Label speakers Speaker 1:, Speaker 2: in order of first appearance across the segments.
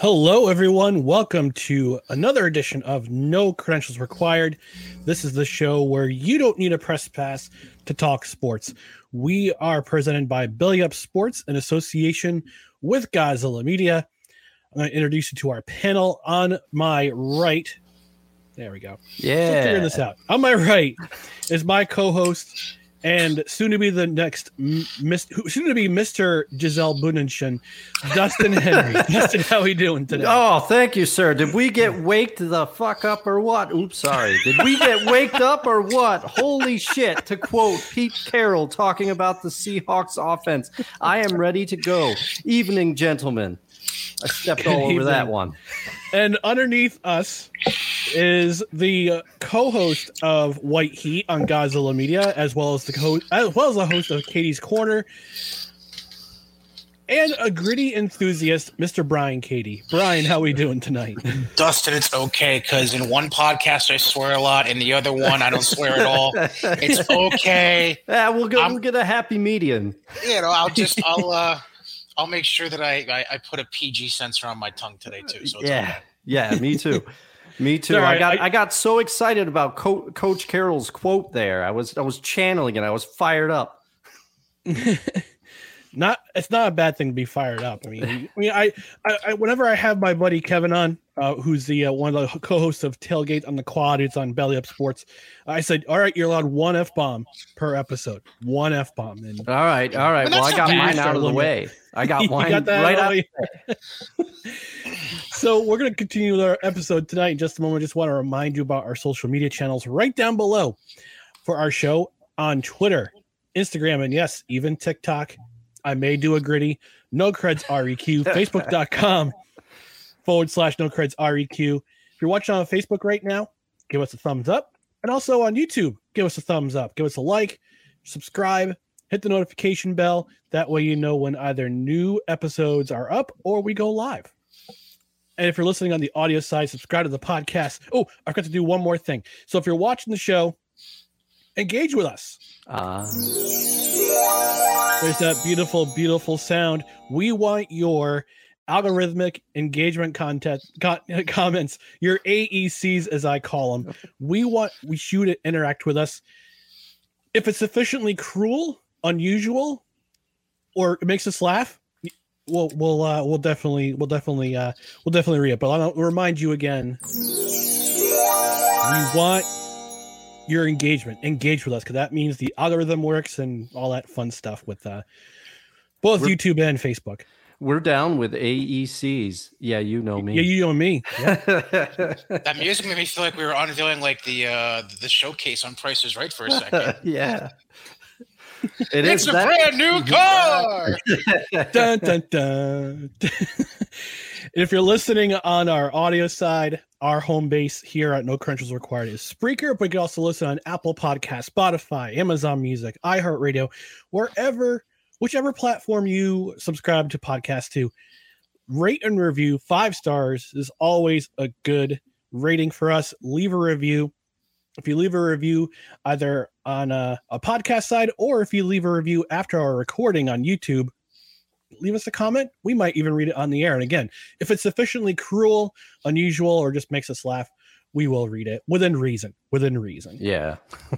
Speaker 1: Hello, everyone. Welcome to another edition of No Credentials Required. This is the show where you don't need a press pass to talk sports. We are presented by Belly Up Sports in association with Godzilla Media. I'm going to introduce you to our panel on my right. There we go.
Speaker 2: Yeah.
Speaker 1: Figure this out. On my right is my co-host and soon to be the next mis- soon to be Mr. Giselle Bunenshin, Dustin Henry. Dustin, how we doing today?
Speaker 2: Oh, thank you, sir. Did we get waked the fuck up or what? Oops, sorry. Did we get waked up or what? Holy shit. To quote Pete Carroll talking about the Seahawks offense, I am ready to go. Evening, gentlemen. I stepped all over that one.
Speaker 1: And underneath us is the uh, co-host of White Heat on Godzilla Media, as well as the co- as well as the host of Katie's Corner, and a gritty enthusiast, Mr. Brian Katie. Brian, how are we doing tonight?
Speaker 3: Dustin, it's okay because in one podcast I swear a lot, and the other one I don't swear at all. It's okay.
Speaker 2: Yeah, we'll go.
Speaker 3: I'm-
Speaker 2: we'll get a happy median.
Speaker 3: You know, I'll just I'll uh I'll make sure that I I, I put a PG censor on my tongue today uh, too. So it's
Speaker 2: Yeah,
Speaker 3: okay.
Speaker 2: yeah, me too. Me too.
Speaker 1: Sorry,
Speaker 2: I got
Speaker 1: I-
Speaker 2: I, got so excited about Co- Coach Carroll's quote there. I was I was channeling it. I was fired up.
Speaker 1: not it's not a bad thing to be fired up. I mean, I mean, I, I, I whenever I have my buddy Kevin on, uh, who's the uh, one of the co-hosts of Tailgate on the Quad, it's on Belly Up Sports. I said, all right, you're allowed one f bomb per episode, one f bomb, and
Speaker 2: All right, all right.
Speaker 3: Well,
Speaker 2: Well, I got mine out of the
Speaker 1: Limit.
Speaker 2: way. I got
Speaker 1: You
Speaker 2: mine
Speaker 1: got that
Speaker 2: right
Speaker 1: out
Speaker 2: out.
Speaker 1: of so we're going to continue with our episode tonight in just a moment. Just want to remind you about our social media channels right down below for our show on Twitter, Instagram, and yes, even TikTok. I may do a gritty. No creds REQ. Facebook.com forward slash no creds REQ. If you're watching on Facebook right now, give us a thumbs up. And also on YouTube, give us a thumbs up. Give us a like, subscribe, hit the notification bell. That way you know when either new episodes are up or we go live. And if you're listening on the audio side, subscribe to the podcast. Oh, I forgot to do one more thing. So if you're watching the show, engage with us.
Speaker 2: Uh,
Speaker 1: There's that beautiful, beautiful sound. We want your algorithmic engagement content co- comments, your AECs as I call them. We want we you to interact with us. If it's sufficiently cruel, unusual, or it makes us laugh, we'll we'll uh, we'll definitely we'll definitely uh, we'll definitely read it. But I'll remind you again. We want your engagement. Engage with us because that means the algorithm works and all that fun stuff with uh, both
Speaker 2: We're-
Speaker 1: YouTube and Facebook.
Speaker 2: We're down with AECs. Yeah, you know me.
Speaker 1: Yeah, you know me.
Speaker 3: That music made me feel like we were unveiling like the uh the showcase on Price is Right for a second.
Speaker 2: yeah. It
Speaker 3: it's
Speaker 2: is
Speaker 3: a
Speaker 2: that-
Speaker 3: brand new car.
Speaker 1: dun, dun, dun. if you're listening on our audio side, our home base here at No Credentials Required is Spreaker, but you can also listen on Apple Podcast, Spotify, Amazon Music, iHeartRadio, wherever, whichever platform you subscribe to podcast to. Rate and review five stars is always a good rating for us. Leave a review. If you leave a review either on a, a podcast side or if you leave a review after our recording on YouTube, leave us a comment. We might even read it on the air. And again, if it's sufficiently cruel, unusual, or just makes us laugh, we will read it within reason. Within reason.
Speaker 2: Yeah.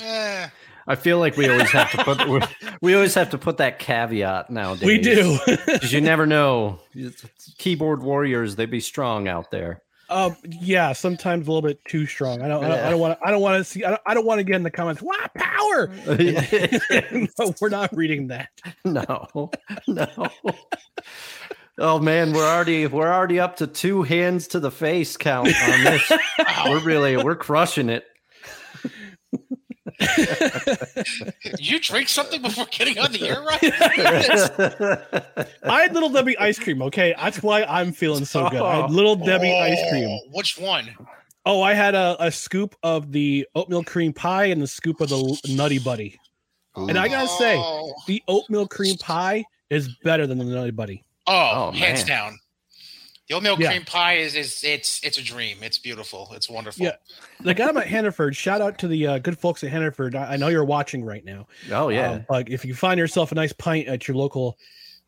Speaker 3: Eh,
Speaker 2: I feel like we always have to put we, we always have to put that caveat nowadays.
Speaker 1: We do.
Speaker 2: because you never know. It's- Keyboard warriors, they be strong out there.
Speaker 1: Um, yeah, sometimes a little bit too strong. I don't. I don't- want. to. I don't want to see. I don't, I don't want to get in the comments. Wow, power! no, we're not reading that.
Speaker 2: no, no. Oh man, we're already we're already up to two hands to the face count on this. we're really we're crushing it.
Speaker 3: You drink something before getting on the air, right?
Speaker 1: I had little Debbie ice cream. Okay, that's why I'm feeling so good. I had little Debbie oh, ice cream.
Speaker 3: Oh, Which one?
Speaker 1: Oh, I had a, a scoop of the oatmeal cream pie and the scoop of the Nutty Buddy. And I gotta say,
Speaker 3: Oh.
Speaker 1: the oatmeal cream pie is better than the Nutty Buddy.
Speaker 3: Oh,
Speaker 2: Oh,
Speaker 3: hands
Speaker 2: man.
Speaker 3: down. The oatmeal
Speaker 1: Yeah.
Speaker 3: cream pie is, is it's it's a dream. It's beautiful. It's wonderful.
Speaker 1: Yeah, the guy at Hannaford. Shout out to the uh, good folks at Hannaford. I, I know you're watching right now.
Speaker 2: Oh yeah.
Speaker 1: Um, but if you find yourself a nice pint at your local,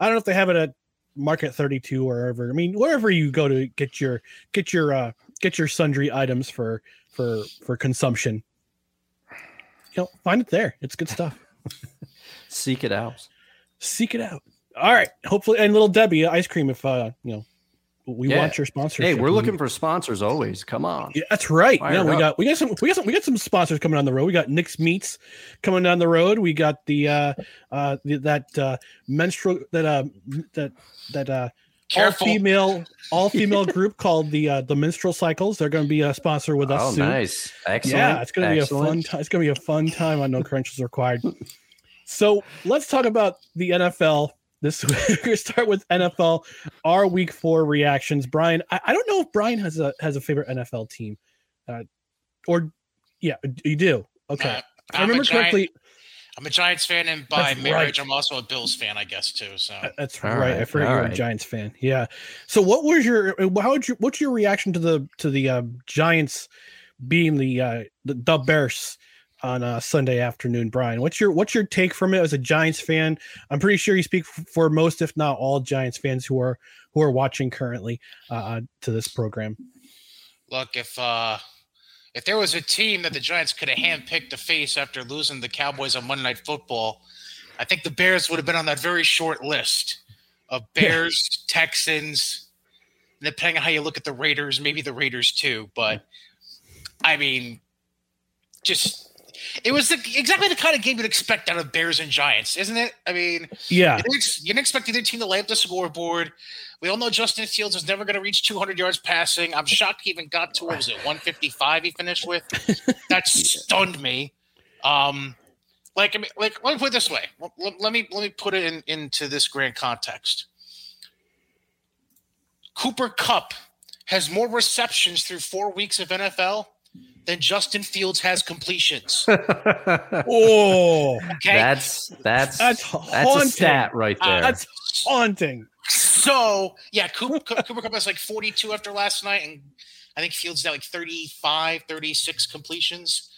Speaker 1: I don't know if they have it at Market 32 or wherever. I mean, wherever you go to get your get your uh, get your sundry items for for for consumption. You know, find it there. It's good stuff.
Speaker 2: Seek it out.
Speaker 1: Seek it out. All right. Hopefully, and little Debbie ice cream. If uh, you know, we
Speaker 2: Yeah.
Speaker 1: want your sponsorship.
Speaker 2: Hey, we're looking for sponsors always. Come on.
Speaker 1: Yeah, that's right.
Speaker 2: Fire
Speaker 1: Yeah, we
Speaker 2: up.
Speaker 1: got we got some we got some we got some sponsors coming down the road. We got Nick's Meats coming down the road. We got the uh uh the, that uh menstrual that uh that that uh all female all female group called the uh the menstrual cycles. They're going to be a sponsor with us
Speaker 2: Oh,
Speaker 1: soon.
Speaker 2: nice. Excellent.
Speaker 1: Yeah, it's going to be a fun time. It's going to be a fun time on No Credentials Required. So let's talk about the NFL this week. We're going to start with NFL, our week four reactions. Brian, I, I don't know if Brian has a has a favorite NFL team, uh, or yeah, you do. Okay,
Speaker 3: Uh,
Speaker 1: I remember
Speaker 3: Giant-
Speaker 1: correctly.
Speaker 3: I'm a Giants fan, and by
Speaker 1: That's
Speaker 3: marriage,
Speaker 1: right.
Speaker 3: I'm also a Bills fan, I guess too. So
Speaker 1: That's
Speaker 2: All
Speaker 1: right. I
Speaker 2: right,
Speaker 1: forgot you're a. Giants fan. Yeah. So what was your how would you what's your reaction to the to the uh, Giants being the uh the, the Bears on uh, Sunday afternoon, Brian? What's your what's your take from it as a Giants fan? I'm pretty sure you speak for most, if not all, Giants fans who are who are watching currently uh, to this program.
Speaker 3: look, if uh if there was a team that the Giants could have handpicked to face after losing the Cowboys on Monday Night Football, I think the Bears would have been on that very short list of Bears, Texans, and depending on how you look at the Raiders, maybe the Raiders too. But I mean, just it was the, exactly the kind of game you'd expect out of Bears and Giants, isn't it? I mean,
Speaker 1: Yeah.
Speaker 3: you didn't, you didn't expect either team to lay up the scoreboard. We all know Justin Fields is never going to reach 200 yards passing. I'm shocked he even got to what was it 155 he finished with. That stunned me. Um, like I mean, like let me put it this way. Let, let me let me put it in, into this grand context. Cooper Kupp has more receptions through four weeks of NFL than Justin Fields has completions.
Speaker 1: Oh,
Speaker 3: Okay,
Speaker 2: That's that's
Speaker 1: That's
Speaker 2: that's,
Speaker 1: haunting.
Speaker 2: a stat right
Speaker 3: Uh,
Speaker 2: there.
Speaker 1: that's haunting.
Speaker 3: So yeah, Cooper, Cooper Kupp has like 42 after last night, and I think Fields now like 35, 36 completions.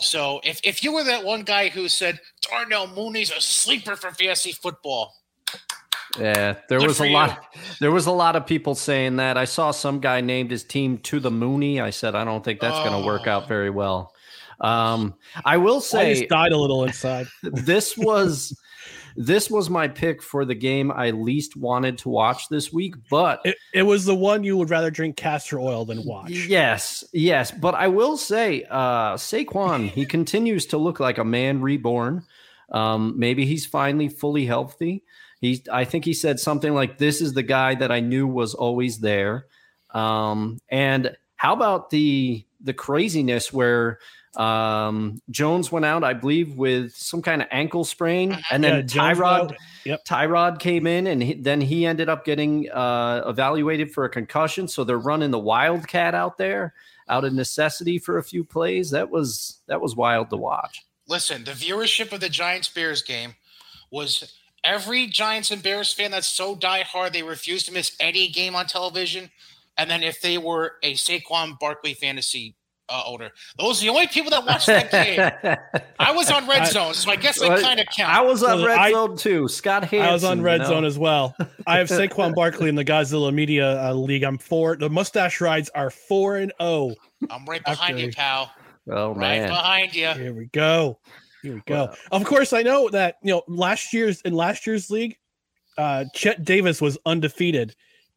Speaker 3: So if, if you were that one guy who said Darnell Mooney's a sleeper for fantasy football,
Speaker 2: yeah, there
Speaker 3: Good
Speaker 2: was a
Speaker 3: you.
Speaker 2: lot. There was a lot of people saying that. I saw some guy named his team to the Mooney. I said I don't think that's going to work
Speaker 3: Oh.
Speaker 2: out very well. Um, I will
Speaker 1: I
Speaker 2: say
Speaker 1: just died a little inside.
Speaker 2: this was this was my pick for the game I least wanted to watch this week, but
Speaker 1: It, it was the one you would rather drink castor oil than watch.
Speaker 2: Yes, yes, but I will say, uh, Saquon, he continues to look like a man reborn. Um, maybe he's finally fully healthy. He, I think he said something like, "This is the guy that I knew was always there." Um, and how about the the craziness where um, Jones went out, I believe, with some kind of ankle sprain, and then
Speaker 1: Yeah,
Speaker 2: Tyrod.
Speaker 1: Yep.
Speaker 2: Tyrod came in, and he, then he ended up getting uh, evaluated for a concussion. So they're running the Wildcat out there, out of necessity for a few plays. That was that was wild to watch.
Speaker 3: Listen, the viewership of the Giants Bears game was every Giants and Bears fan that's so diehard they refuse to miss any game on television. And then if they were a Saquon Barkley fantasy uh, owner, those are the only people that watched that game. I was on Red
Speaker 1: I-
Speaker 3: Zone, so I guess that
Speaker 2: Well,
Speaker 3: kind of counts.
Speaker 2: I was on
Speaker 1: So
Speaker 2: Red
Speaker 1: I-
Speaker 2: Zone too. Scott Hanson.
Speaker 1: I was on Red
Speaker 2: you know?
Speaker 1: Zone as well. I have Saquon Barkley in the Godzilla Media uh, League. I'm four. The mustache rides are four and oh.
Speaker 3: I'm right behind you,
Speaker 1: After-
Speaker 3: pal.
Speaker 2: Oh
Speaker 3: Right
Speaker 2: man.
Speaker 3: behind you.
Speaker 1: Here we go. Here we go.
Speaker 2: Wow.
Speaker 1: Of course, I know that you know last year's in last year's league, uh, Chet Davis was undefeated,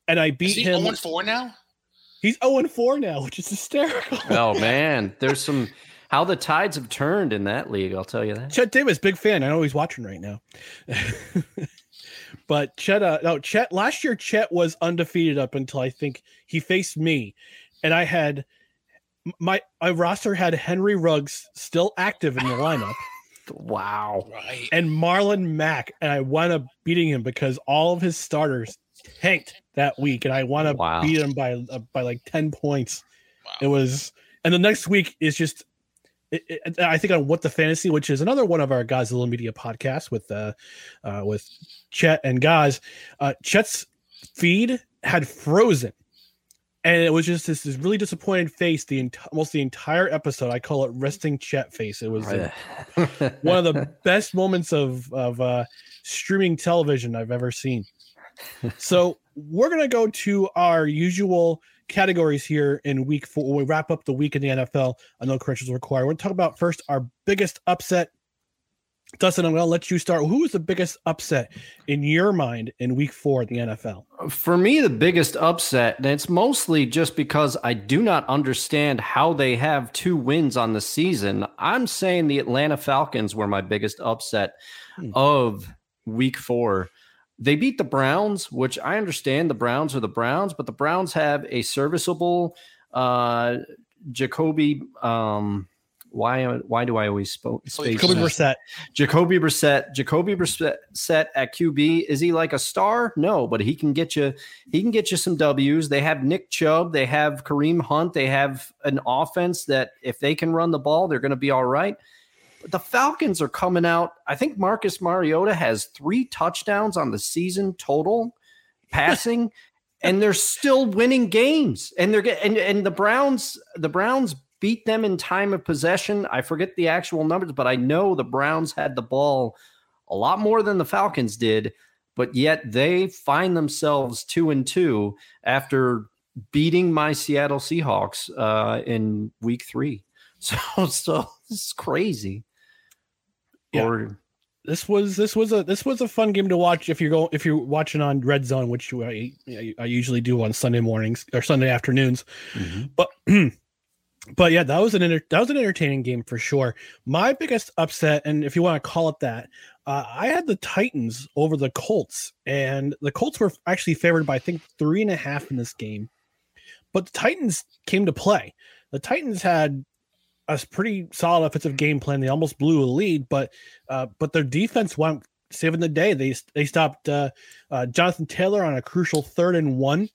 Speaker 1: and I
Speaker 3: Is
Speaker 1: beat
Speaker 3: he
Speaker 1: him.
Speaker 3: 0 4 now?
Speaker 1: He's zero and four now, which is hysterical.
Speaker 2: Oh man, there's some how the tides have turned in that league. I'll tell you that.
Speaker 1: Chet Davis, big fan. I know he's watching right now. but Chet, uh, no, Chet. Last year, Chet was undefeated up until I think he faced me, and I had my my roster had Henry Ruggs still active in the lineup
Speaker 2: Wow.
Speaker 3: Right.
Speaker 1: and Marlon Mack, and I wound up beating him because all of his starters tanked that week, and I wound up
Speaker 2: Wow.
Speaker 1: beat him by uh, by like ten points.
Speaker 3: Wow.
Speaker 1: It was, and the next week is just. It, it, I think on what the fantasy, which is another one of our Godzilla Media podcasts with uh, uh with Chet and Gaz, uh, Chet's feed had frozen, and it was just this, this really disappointed face the ent- almost the entire episode. I call it resting chat face. It was uh, one of the best moments of of uh, streaming television I've ever seen. So we're gonna go to our usual categories here in week four. We wrap up the week in the NFL. I know corrections required. We're gonna talk about first our biggest upset. Dustin, I'm gonna let you start. Who was the biggest upset in your mind in week four in the NFL?
Speaker 2: For me, the biggest upset, and it's mostly just because I do not understand how they have two wins on the season. I'm saying the Atlanta Falcons were my biggest upset
Speaker 1: Hmm.
Speaker 2: of week four. They beat the Browns, which I understand the Browns are the Browns, but the Browns have a serviceable uh Jacoby um why uh, why do I always spoke space that?
Speaker 1: Brissett.
Speaker 2: Jacoby Brissett, Jacoby Brissett at QB. Is he like a star? No, but he can get you. He can get you some W's. They have Nick Chubb. They have Kareem Hunt. They have an offense that if they can run the ball, they're going to be all right. But the Falcons are coming out. I think Marcus Mariota has three touchdowns on the season total, passing, and they're still winning games. And they're getting and, and the Browns. The Browns beat them in time of possession. I forget the actual numbers, but I know the Browns had the ball a lot more than the Falcons did, but yet they find themselves two and two after beating my Seattle Seahawks uh, in week three. So, so it's crazy.
Speaker 1: Yeah.
Speaker 2: Or
Speaker 1: this was this was a this was a fun game to watch if you're going if you're watching on Red Zone, which I, I usually do on Sunday mornings or Sunday afternoons. But but yeah, that was an enter, that was an entertaining game for sure. My biggest upset, and if you want to call it that, uh, I had the Titans over the Colts, and the Colts were actually favored by I think three and a half in this game, but the Titans came to play. The Titans had a pretty solid offensive game plan. They almost blew a lead, but uh, but their defense went saving the day. They they stopped uh, uh, Jonathan Taylor on a crucial third and one,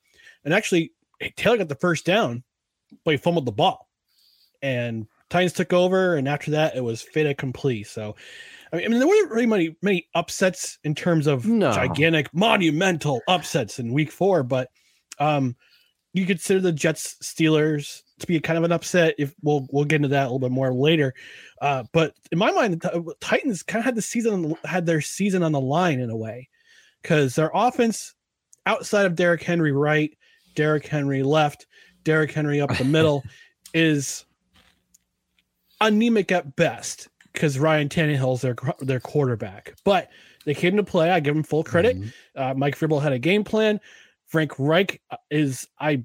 Speaker 1: and actually Taylor got the first down, but he fumbled the ball, and Titans took over. And after that, it was fait accompli. So. I mean, I mean, there weren't really many many upsets in terms of
Speaker 2: No.
Speaker 1: gigantic, monumental upsets in Week Four, but um, you consider the Jets Steelers to be kind of an upset. If we'll we'll get into that a little bit more later, uh, but in my mind, the Titans kind of had the season had their season on the line in a way because their offense outside of Derrick Henry right, Derrick Henry left, Derrick Henry up the middle is anemic at best because Ryan Tannehill's their their quarterback, but they came to play. I give them full credit. Uh, Mike Vrabel had a game plan. Frank Reich uh, is I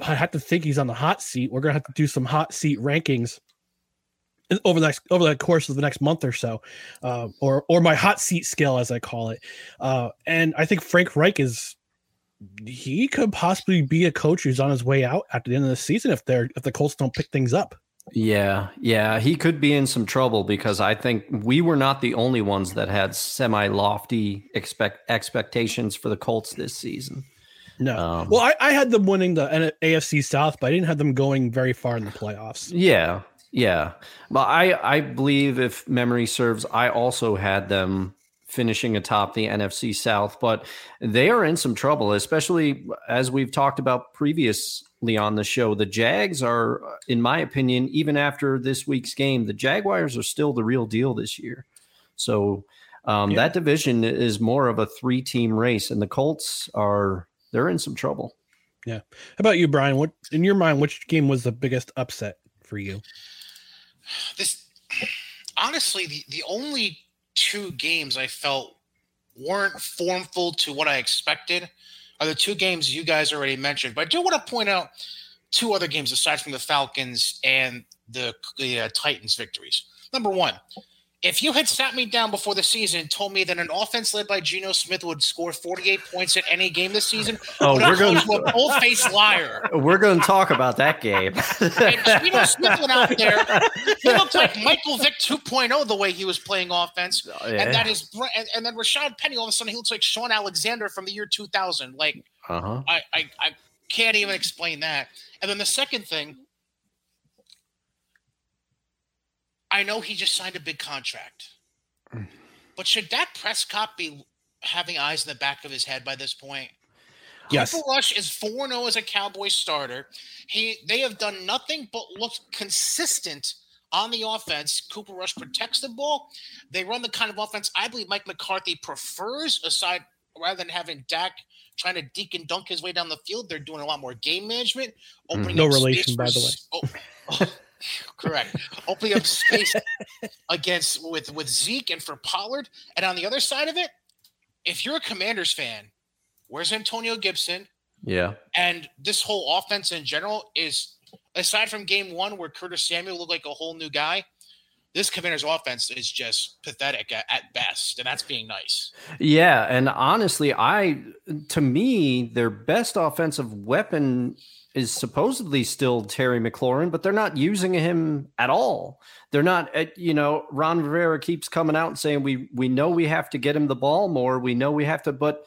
Speaker 1: I have to think he's on the hot seat. We're gonna have to do some hot seat rankings over the next over the course of the next month or so, uh, or or my hot seat scale as I call it. Uh, and I think Frank Reich is he could possibly be a coach who's on his way out at the end of the season if they're if the Colts don't pick things up.
Speaker 2: Yeah, yeah, he could be in some trouble because I think we were not the only ones that had semi lofty expect expectations for the Colts this season.
Speaker 1: No, um, well, I, I had them winning the AFC South, but I didn't have them going very far in the playoffs.
Speaker 2: Yeah, yeah, but I I believe if memory serves, I also had them finishing atop the NFC South, but they are in some trouble, especially as we've talked about previously on the show. The Jags are, in my opinion, even after this week's game, the Jaguars are still the real deal this year. So um, yeah. that division is more of a three team race, and the Colts are they're in some trouble.
Speaker 1: Yeah. How about you, Brian? What in your mind, which game was the biggest upset for you?
Speaker 3: This honestly, the, the only two games I felt weren't formful to what I expected are the two games you guys already mentioned. But I do want to point out two other games aside from the Falcons and the, the uh, Titans victories. Number one, if you had sat me down before the season and told me that an offense led by Geno Smith would score 48 points at any game this season, oh, we're going to a bold-faced liar.
Speaker 2: We're going to talk about that game.
Speaker 3: and Geno Smith went out there. He looked like Michael Vick 2.0 the way he was playing offense, oh, yeah. and that is and, and, then Rashaad Penny all of a sudden he looks like Shaun Alexander from the year 2000. Like uh-huh. I, I I can't even explain that. And then the second thing I know he just signed a big contract. Mm. But should Dak Prescott be having eyes in the back of his head by this point?
Speaker 1: Yes.
Speaker 3: Cooper Rush is 4 0 as a Cowboy starter. He they have done nothing but look consistent on the offense. Cooper Rush protects the ball. They run the kind of offense I believe Mike McCarthy prefers, aside rather than having Dak trying to deke and dunk his way down the field. They're doing a lot more game management.
Speaker 1: Mm. No relation, by the way. Oh,
Speaker 3: oh, Correct. Opening up space against with with Zeke and for Pollard. And on the other side of it, if you're a Commanders fan, where's Antonio Gibson?
Speaker 2: Yeah.
Speaker 3: And this whole offense in general is aside from game one where Curtis Samuel looked like a whole new guy, this commander's offense is just pathetic at, at, best and that's being nice
Speaker 2: yeah and honestly i to me their best offensive weapon is supposedly still Terry McLaurin, but they're not using him at all. They're not, eh, you know, Ron Rivera keeps coming out and saying we we know we have to get him the ball more. We know we have to, but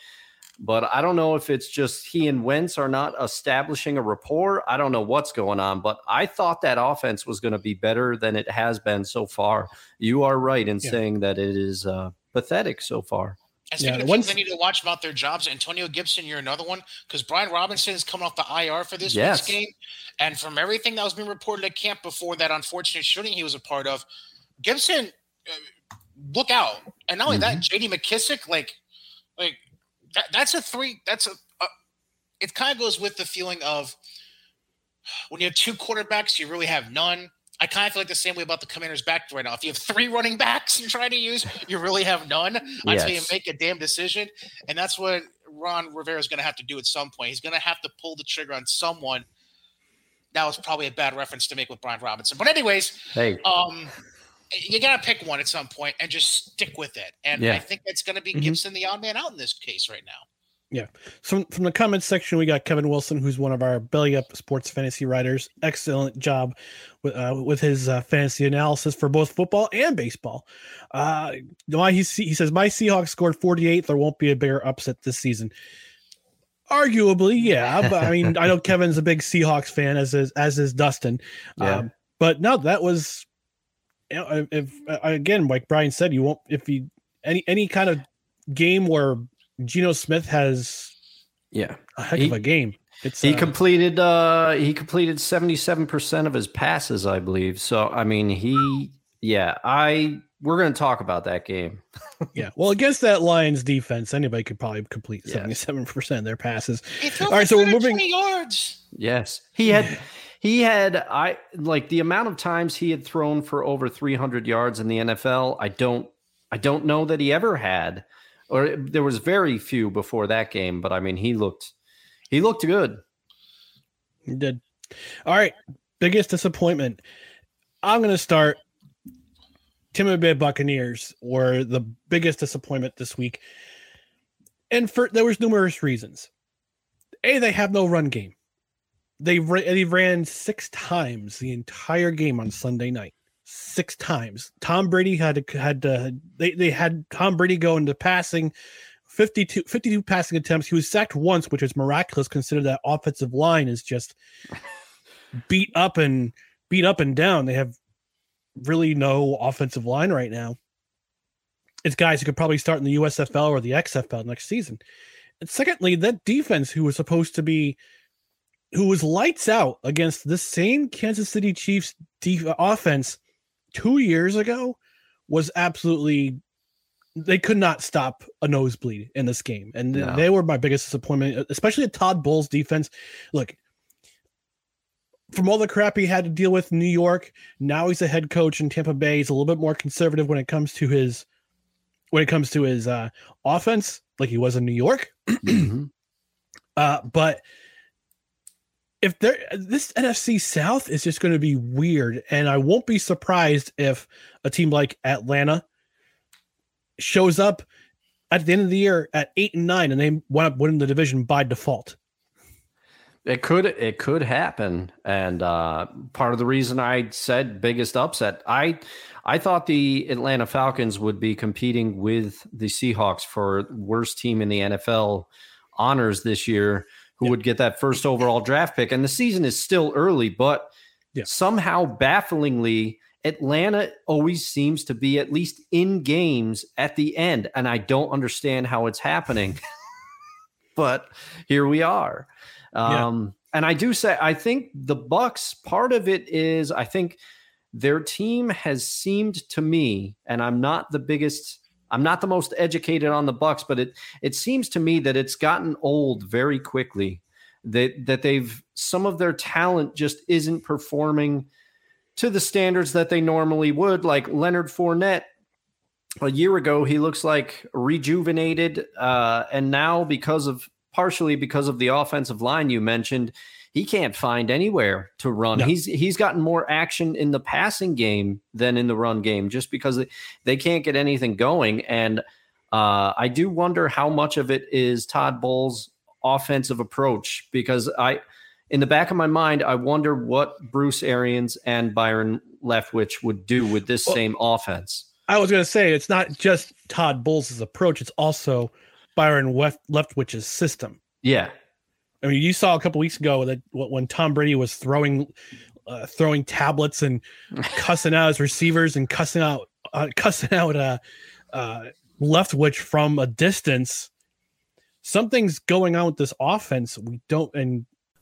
Speaker 2: but I don't know if it's just he and Wentz are not establishing a rapport. I don't know what's going on, but I thought that offense was going to be better than it has been so far. You are right in yeah. saying that it is uh, pathetic so far.
Speaker 3: And speaking yeah, of things they need to watch about their jobs, Antonio Gibson, you're another one because Brian Robinson is coming off the IR for this yes. week's game, and from everything that was being reported at camp before that unfortunate shooting he was a part of, Gibson, uh, look out! And not only mm-hmm. that, J.D. McKissic, like, like that, that's a three. That's a, a it kind of goes with the feeling of when you have two quarterbacks, you really have none. I kind of feel like the same way about the Commanders' back right now. If you have three running backs you're trying to use, you really have none yes. until you make a damn decision. And that's what Ron Rivera is going to have to do at some point. He's going to have to pull the trigger on someone. That was probably a bad reference to make with Brian Robinson. But anyways,
Speaker 2: hey.
Speaker 3: um, you got to pick one at some point and just stick with it. And yeah. I think it's going to be mm-hmm. Gibson the odd man out in this case right now.
Speaker 1: Yeah. So from the comments section, we got Kevin Wilson, who's one of our belly up sports fantasy writers. Excellent job with uh, with his uh, fantasy analysis for both football and baseball. Uh, why he he says my Seahawks scored 48. There won't be a bigger upset this season. Arguably, yeah, but I mean, I know Kevin's a big Seahawks fan, as is as is Dustin. Yeah. Um, but no, that was, you know, if, if again, like Brian said, you won't if you any any kind of game where Geno Smith has
Speaker 2: yeah
Speaker 1: a heck he, of a game.
Speaker 2: It's he uh, completed uh he completed 77% of his passes, I believe. So I mean he yeah, I we're going to talk about that game.
Speaker 1: yeah. Well, against that Lions defense, anybody could probably complete 77% of their passes.
Speaker 3: All right, so we're moving yards.
Speaker 2: Yes. He had he had I like the amount of times he had thrown for over 300 yards in the NFL, I don't I don't know that he ever had or there was very few before that game, but I mean, he looked he looked good.
Speaker 1: He did. All right, biggest disappointment. I'm going to start. Tampa Bay Buccaneers were the biggest disappointment this week, and for there was numerous reasons. A, they have no run game. They they ran six times the entire game on Sunday night. Six times. Tom Brady had to, had to, they they had Tom Brady go into passing 52, 52 passing attempts. He was sacked once, which is miraculous considering that offensive line is just beat up and beat up and down. They have really no offensive line right now. It's guys who could probably start in the USFL or the XFL next season. And secondly, that defense who was supposed to be who was lights out against the same Kansas City Chiefs def- offense 2 years ago was absolutely they could not stop a nosebleed in this game. And
Speaker 2: No.
Speaker 1: they were my biggest disappointment, especially at Todd Bowles defense. Look, from all the crap he had to deal with in New York, now he's a head coach in Tampa Bay. He's a little bit more conservative when it comes to his when it comes to his uh, offense, like he was in New York. uh, but if there, this NFC South is just going to be weird, and I won't be surprised if a team like Atlanta shows up at the end of the year at eight and nine, and they wind up winning the division by default.
Speaker 2: It could it could happen, and uh, part of the reason I said biggest upset, I I thought the Atlanta Falcons would be competing with the Seahawks for worst team in the NFL honors this year, who would get that first overall draft pick. And the season is still early, but somehow bafflingly, Atlanta always seems to be at least in games at the end, and I don't understand how it's happening. but here we are.
Speaker 1: Yeah.
Speaker 2: Um, and I do say I think the Bucks part of it is I think their team has seemed to me, and I'm not the biggest, I'm not the most educated on the Bucks, but it it seems to me that it's gotten old very quickly. That that they've some of their talent just isn't performing to the standards that they normally would. Like Leonard Fournette, a year ago, he looks like rejuvenated, uh, and now because of partially because of the offensive line you mentioned, he can't find anywhere to run.
Speaker 1: No.
Speaker 2: He's he's gotten more action in the passing game than in the run game, just because they, they can't get anything going. And uh, I do wonder how much of it is Todd Bowles' offensive approach, because I, in the back of my mind, I wonder what Bruce Arians and Byron Leftwich would do with this
Speaker 1: Well-
Speaker 2: same offense.
Speaker 1: I was going to say it's not just Todd Bowles' approach; it's also Byron Left Leftwich's system.
Speaker 2: Yeah,
Speaker 1: I mean, you saw a couple weeks ago that when Tom Brady was throwing, uh, throwing tablets and cussing out his receivers and cussing out, uh, cussing out uh, uh, Leftwich from a distance. Something's going on with this offense. We don't, and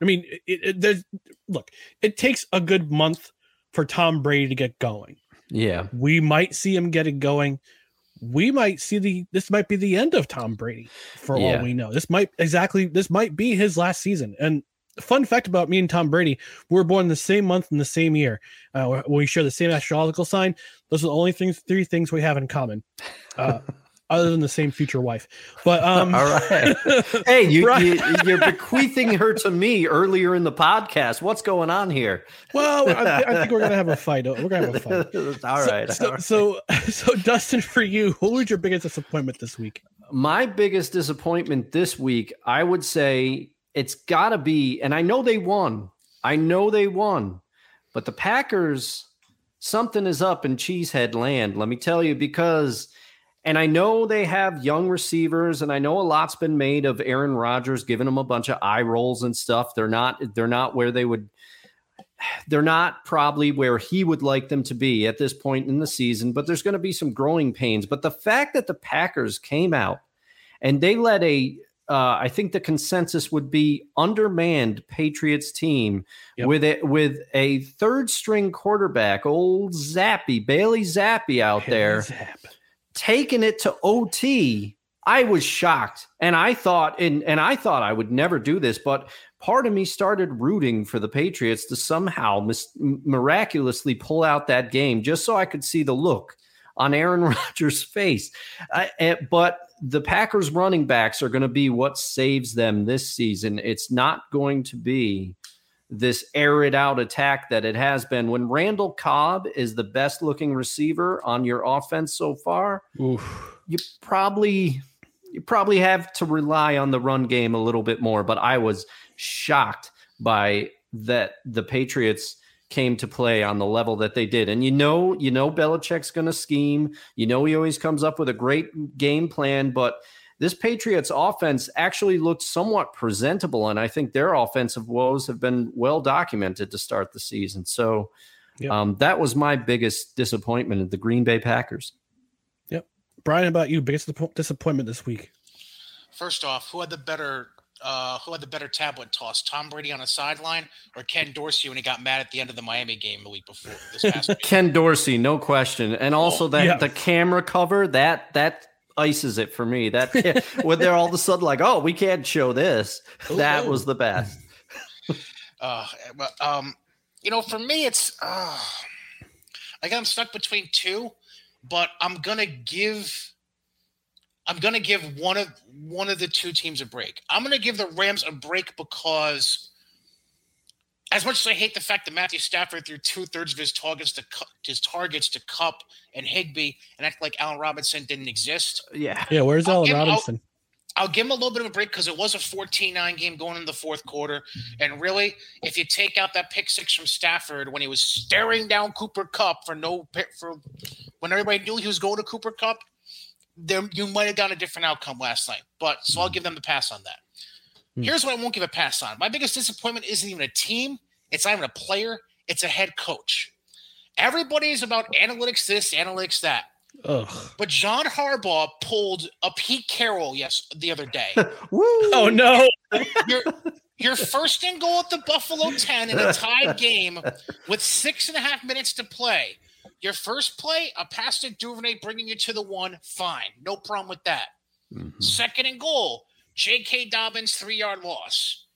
Speaker 1: I mean, it, it, there's look. It takes a good month for Tom Brady to get going.
Speaker 2: yeah.
Speaker 1: We might see him getting going. We might see the this might be the end of Tom Brady for
Speaker 2: Yeah.
Speaker 1: all we know. This might exactly this might be his last season. And fun fact about me and Tom Brady, we were born the same month in the same year. Uh, we share the same astrological sign. Those are the only things, three things we have in common, uh, other than the same future wife. But um,
Speaker 2: All right. Hey, you,
Speaker 1: Right.
Speaker 2: you you're bequeathing her to me earlier in the podcast. What's going on here?
Speaker 1: Well, I, I think we're gonna have a fight. We're gonna have a fight.
Speaker 2: all
Speaker 1: So-
Speaker 2: right.
Speaker 1: So,
Speaker 2: all right.
Speaker 1: so, so, Dustin, for you, who was your biggest disappointment this week?
Speaker 2: My biggest disappointment this week, I would say it's got to be, and I know they won. I know they won, but the Packers something is up in Cheesehead land. Let me tell you, because, and I know they have young receivers, and I know a lot's been made of Aaron Rodgers giving them a bunch of eye rolls and stuff. They're not, they're not where they would. They're not probably where he would like them to be at this point in the season, but there's going to be some growing pains. But the fact that the Packers came out and they let a uh, I think the consensus would be undermanned Patriots team yep. with it with a third string quarterback, old Zappe Bailey Zappe out hey, there. Taking it to OT. I was shocked, and I thought, and and I thought I would never do this, but part of me started rooting for the Patriots to somehow mis- miraculously pull out that game, just so I could see the look on Aaron Rodgers' face. Uh, but the Packers running backs are going to be what saves them this season. It's not going to be this arid out attack that it has been. When Randall Cobb is the best looking receiver on your offense so far, Oof. you probably you probably have to rely on the run game a little bit more. But I was shocked by that the Patriots came to play on the level that they did. And you know, you know, Belichick's going to scheme. You know, he always comes up with a great game plan, but this Patriots offense actually looked somewhat presentable. And I think their offensive woes have been well documented to start the season. So yep. um, that was my biggest disappointment in the Green Bay Packers.
Speaker 1: Yep. Brian, about you, biggest disappointment this week?
Speaker 3: First off, who had the better uh, who had the better tablet toss, Tom Brady on a sideline or Ken Dorsey when he got mad at the end of the Miami game the week before this past week?
Speaker 2: Ken Dorsey, no question. And also oh, that yeah. the camera cover that that ices it for me. That when they're all of a sudden like, oh, we can't show this. Ooh. That was the best.
Speaker 3: uh, um, you know, for me, it's uh, like I'm stuck between two, but I'm gonna give I'm going to give one of one of the two teams a break. I'm going to give the Rams a break because, as much as I hate the fact that Matthew Stafford threw two thirds of his targets to his targets to Kupp and Higbee and act like Allen Robinson didn't exist.
Speaker 2: Yeah,
Speaker 1: yeah. Where's Allen Robinson?
Speaker 3: I'll, I'll, give him a little bit of a break because it was a 14-9 game going in the fourth quarter, and really, if you take out that pick six from Stafford when he was staring down Cooper Kupp for no for when everybody knew he was going to Cooper Kupp, there you might have gotten a different outcome last night. But so I'll give them the pass on that. Mm. Here's what I won't give a pass on. My biggest disappointment isn't even a team, it's not even a player, it's a head coach. Everybody's about analytics this, analytics that. Ugh. But John Harbaugh pulled a Pete Carroll, yes, the other day.
Speaker 1: oh no.
Speaker 3: Your, your first and goal at the Buffalo 10 in a tied game with six and a half minutes to play. Your first play, a pass to Duvernay bringing you to the one, fine. No problem with that. Mm-hmm. Second and goal, J.K. Dobbins, three yard loss.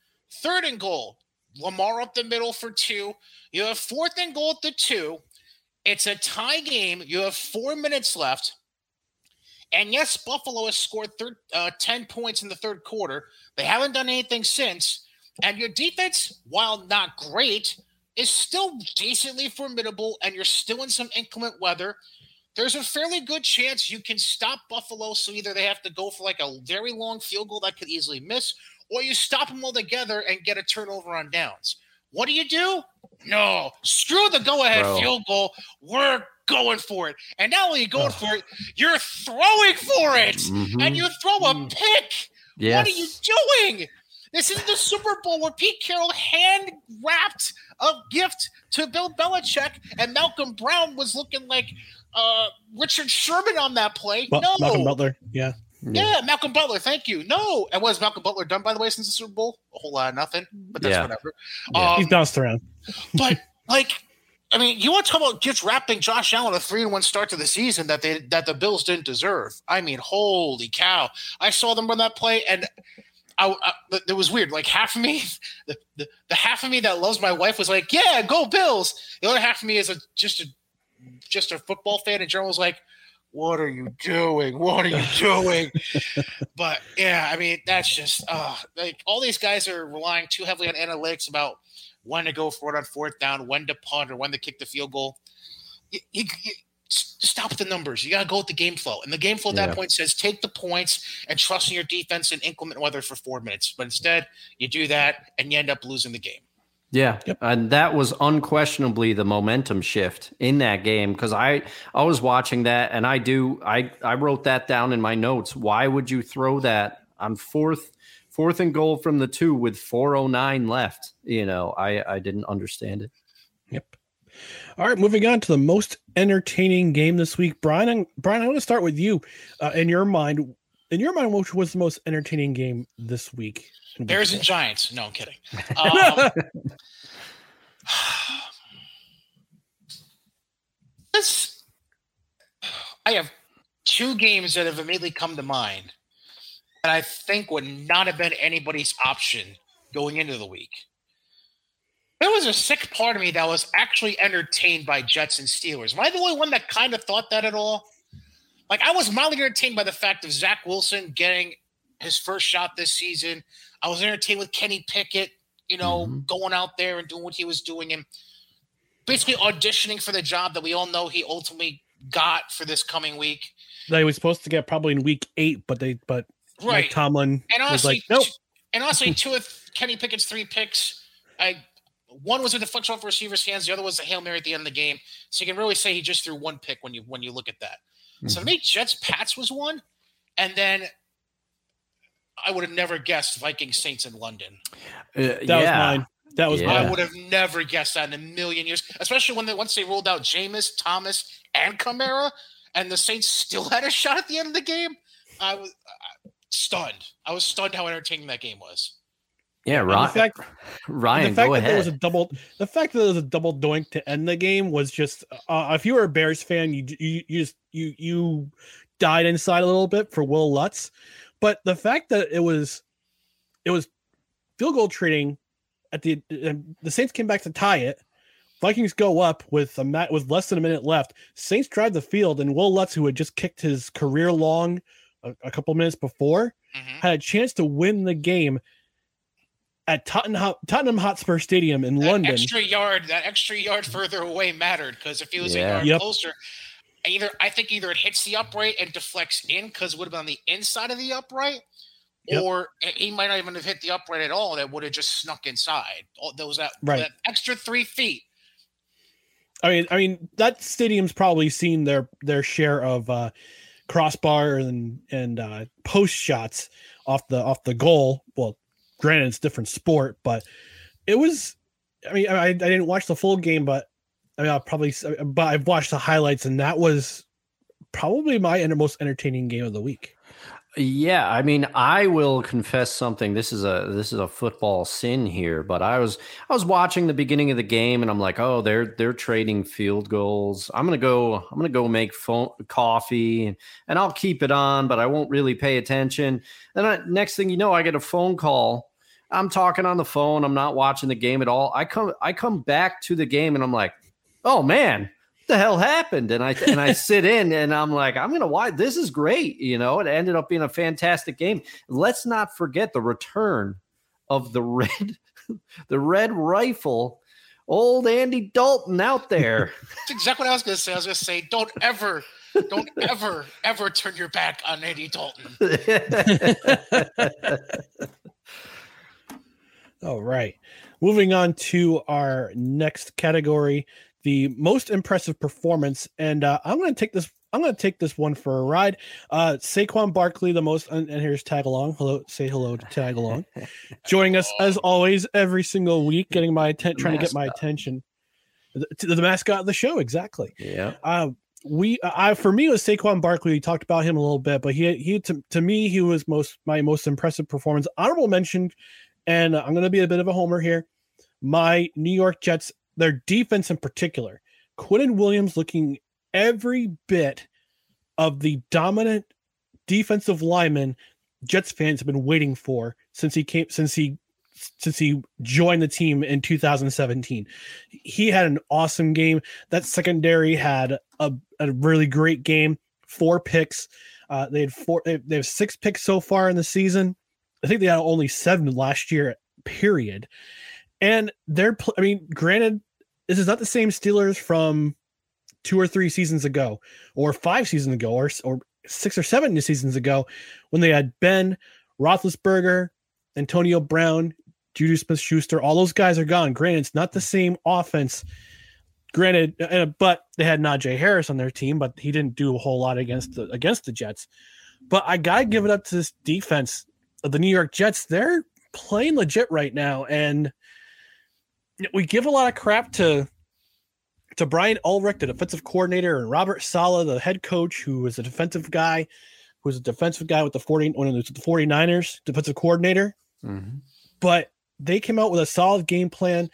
Speaker 3: Third and goal, Lamar up the middle for two. You have fourth and goal at the two. It's a tie game. You have four minutes left. And yes, Buffalo has scored thir- uh, 10 points in the third quarter. They haven't done anything since. And your defense, while not great, is still decently formidable and you're still in some inclement weather, there's a fairly good chance you can stop Buffalo. So either they have to go for like a very long field goal that could easily miss, or you stop them all together and get a turnover on downs. What do you do? No, screw the go ahead field goal. We're going for it. And not only are you going for it, you're throwing for it. Mm-hmm. And you throw a mm. pick. Yes. What are you doing? This is the Super Bowl where Pete Carroll hand wrapped a gift to Bill Belichick, and Malcolm Brown was looking like uh, Richard Sherman on that play. Well, no,
Speaker 1: Malcolm Butler, yeah.
Speaker 3: yeah. yeah. Malcolm Butler. Thank you. No, and was Malcolm Butler done by the way since the Super Bowl? A whole lot of nothing, but that's yeah. whatever.
Speaker 1: Yeah. Um, He's bounced around.
Speaker 3: but like, I mean, you want to talk about just wrapping Josh Allen a three and one start to the season that they that the Bills didn't deserve. I mean, holy cow! I saw them run that play, and I, I, it was weird. Like half of me, the, the, the, half of me that loves my wife was like, "Yeah, go Bills." The other half of me is a just a just a football fan in general was like, "What are you doing? What are you doing?" but yeah, I mean, that's just uh, like all these guys are relying too heavily on analytics about when to go for it on fourth down, when to punt, or when to kick the field goal. You, you, stop the numbers. You got to go with the game flow. And the game flow at that yeah. point says take the points and trust in your defense in inclement weather for four minutes. But instead, you do that and you end up losing the game.
Speaker 2: Yeah,
Speaker 1: Yep.
Speaker 2: and that was unquestionably the momentum shift in that game because I I was watching that and I do I I wrote that down in my notes. Why would you throw that on fourth fourth and goal from the two with 409 left? You know, I I didn't understand it.
Speaker 1: Yep. All right, moving on to the most entertaining game this week, Brian. Brian, I want to start with you. Uh, in your mind, in your mind, which was the most entertaining game this week?
Speaker 3: Bears and? Giants. No, I'm kidding. Um, this, I have two games that have immediately come to mind that I think would not have been anybody's option going into the week. There was a sick part of me that was actually entertained by Jets and Steelers. Am I the only one that kind of thought that at all? Like I was mildly entertained by the fact of Zach Wilson getting his first shot this season. I was entertained with Kenny Pickett, you know, mm-hmm. going out there and doing what he was doing and basically auditioning for the job that we all know he ultimately got for this coming week.
Speaker 1: They was supposed to get probably in week eight, but they but
Speaker 3: Right.
Speaker 1: Mike Tomlin
Speaker 3: And
Speaker 1: was
Speaker 3: honestly,
Speaker 1: like, nope.
Speaker 3: and honestly, two of Kenny Pickett's three picks, I one was a deflection off receiver's hands, the other was a hail mary at the end of the game. So you can really say he just threw one pick when you when you look at that. So to me, Jets Pats was one, and then I would have never guessed Vikings Saints in London.
Speaker 2: Uh,
Speaker 1: That was mine. That was
Speaker 2: Yeah.
Speaker 3: I would have never guessed that in a million years, especially when they once they rolled out Jameis, Thomas, and Kamara, and the Saints still had a shot at the end of the game. I was uh, stunned. I was stunned how entertaining that game was.
Speaker 2: Yeah,
Speaker 1: And the
Speaker 2: Ryan.
Speaker 1: fact-
Speaker 2: Ryan,
Speaker 1: the fact
Speaker 2: go
Speaker 1: that
Speaker 2: ahead.
Speaker 1: there was a double the fact that there was a double doink to end the game was just uh, if you were a bears fan you, you you just you you died inside a little bit for will lutz but the fact that it was it was field goal trading at the and the saints came back to tie it vikings go up with a mat with less than a minute left saints drive the field and will lutz who had just kicked his career long a, a couple minutes before
Speaker 3: Mm-hmm.
Speaker 1: had a chance to win the game at Tottenham, Tottenham Hotspur Stadium in
Speaker 3: That
Speaker 1: London.
Speaker 3: extra yard, that extra yard further away mattered because if he was
Speaker 1: Yeah.
Speaker 3: a yard
Speaker 1: Yep.
Speaker 3: closer, either I think either it hits the upright and deflects in because it would have been on the inside of the upright,
Speaker 1: Yep.
Speaker 3: or he might not even have hit the upright at all. That would have just snuck inside. All those that,
Speaker 1: Right.
Speaker 3: that extra three feet.
Speaker 1: I mean, I mean that stadium's probably seen their their share of uh, crossbar and and uh, post shots off the off the goal. Well, granted, it's different sport, but it was. I mean, I, I didn't watch the full game, but I mean, I'll probably. But I've watched the highlights, and that was probably my most entertaining game of the week.
Speaker 2: Yeah, I mean, I will confess something. This is a this is a football sin here, but I was I was watching the beginning of the game and I'm like, "Oh, they're they're trading field goals. I'm going to go I'm going to go make phone, coffee and and I'll keep it on, but I won't really pay attention." Then I, next thing you know, I get a phone call. I'm talking on the phone. I'm not watching the game at all. I come I come back to the game and I'm like, "Oh man, what the hell happened? And I and I sit in and I'm like, I'm gonna watch. This is great. You know, it ended up being a fantastic game. Let's not forget the return of the red, the red rifle, old Andy Dalton out there.
Speaker 3: That's exactly what I was going to say. I was going to say, don't ever, don't ever, ever turn your back on Andy Dalton.
Speaker 1: All right. Moving on to our next category, the most impressive performance. And uh, I'm going to take this. I'm going to take this one for a ride. Uh, Saquon Barkley, the most, and, here's tag along. Hello, say hello to tag along. Joining us as always every single week, getting my attention, trying to get my attention. The, the mascot of the show, exactly.
Speaker 2: yeah.
Speaker 1: Uh, we, I for me, it was Saquon Barkley. We talked about him a little bit, but he, he to, to me, he was most my most impressive performance. Honorable mention, and I'm going to be a bit of a homer here. My New York Jets, their defense in particular, Quinnen Williams looking every bit of the dominant defensive lineman Jets fans have been waiting for since he came since he since he joined the team in 2017. He had an awesome game. That secondary had a, a really great game. Four picks. Uh, they had four. They they have six picks so far in the season. I think they had only seven last year. Period. And they're. I mean, granted, this is not the same Steelers from two or three seasons ago, or five seasons ago, or or six or seven seasons ago, when they had Ben Roethlisberger, Antonio Brown, Juju Smith Schuster, all those guys are gone. Granted, it's not the same offense. Granted, but they had Najee Harris on their team, but he didn't do a whole lot against the against the Jets. But I gotta give it up to this defense the New York Jets. They're playing legit right now, and we give a lot of crap to to Brian Ulbrich, the defensive coordinator, and Robert Saleh, the head coach, who was a defensive guy, who was a defensive guy with the 40 when it the 49ers, defensive coordinator.
Speaker 2: Mm-hmm.
Speaker 1: But they came out with a solid game plan.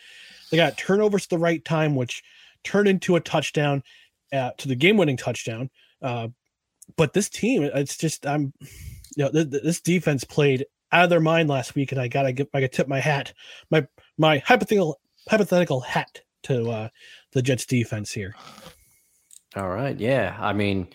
Speaker 1: They got turnovers at the right time, which turned into a touchdown uh, to the game-winning touchdown. Uh, but this team, it's just I'm, you know, th- th- this defense played out of their mind last week, and I gotta get, I gotta tip my hat, my my hypothetical hypothetical hat to uh, the Jets defense here.
Speaker 2: All right, yeah. I mean,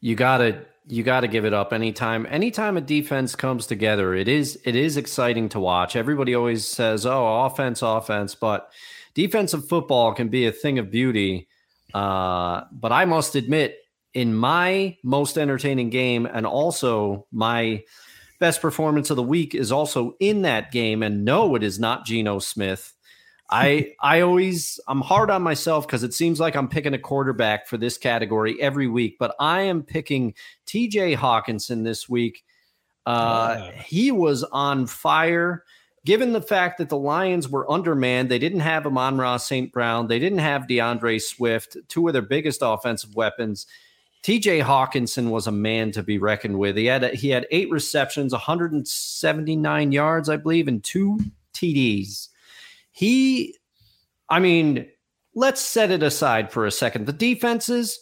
Speaker 2: you gotta you gotta give it up anytime anytime a defense comes together. It is it is exciting to watch. Everybody always says, "Oh, offense, offense," but defensive football can be a thing of beauty. Uh, but I must admit, in my most entertaining game, and also my best performance of the week is also in that game. And no, it is not Geno Smith. I I always I'm hard on myself because it seems like I'm picking a quarterback for this category every week, but I am picking TJ Hockenson this week. Uh, He was on fire. Given the fact that the Lions were undermanned, they didn't have Amon-Ra St. Brown, they didn't have D'Andre Swift, two of their biggest offensive weapons. TJ Hockenson was a man to be reckoned with. He had a, he had eight receptions, 179 yards, I believe, and two TDs. He, I mean, let's set it aside for a second. The defenses,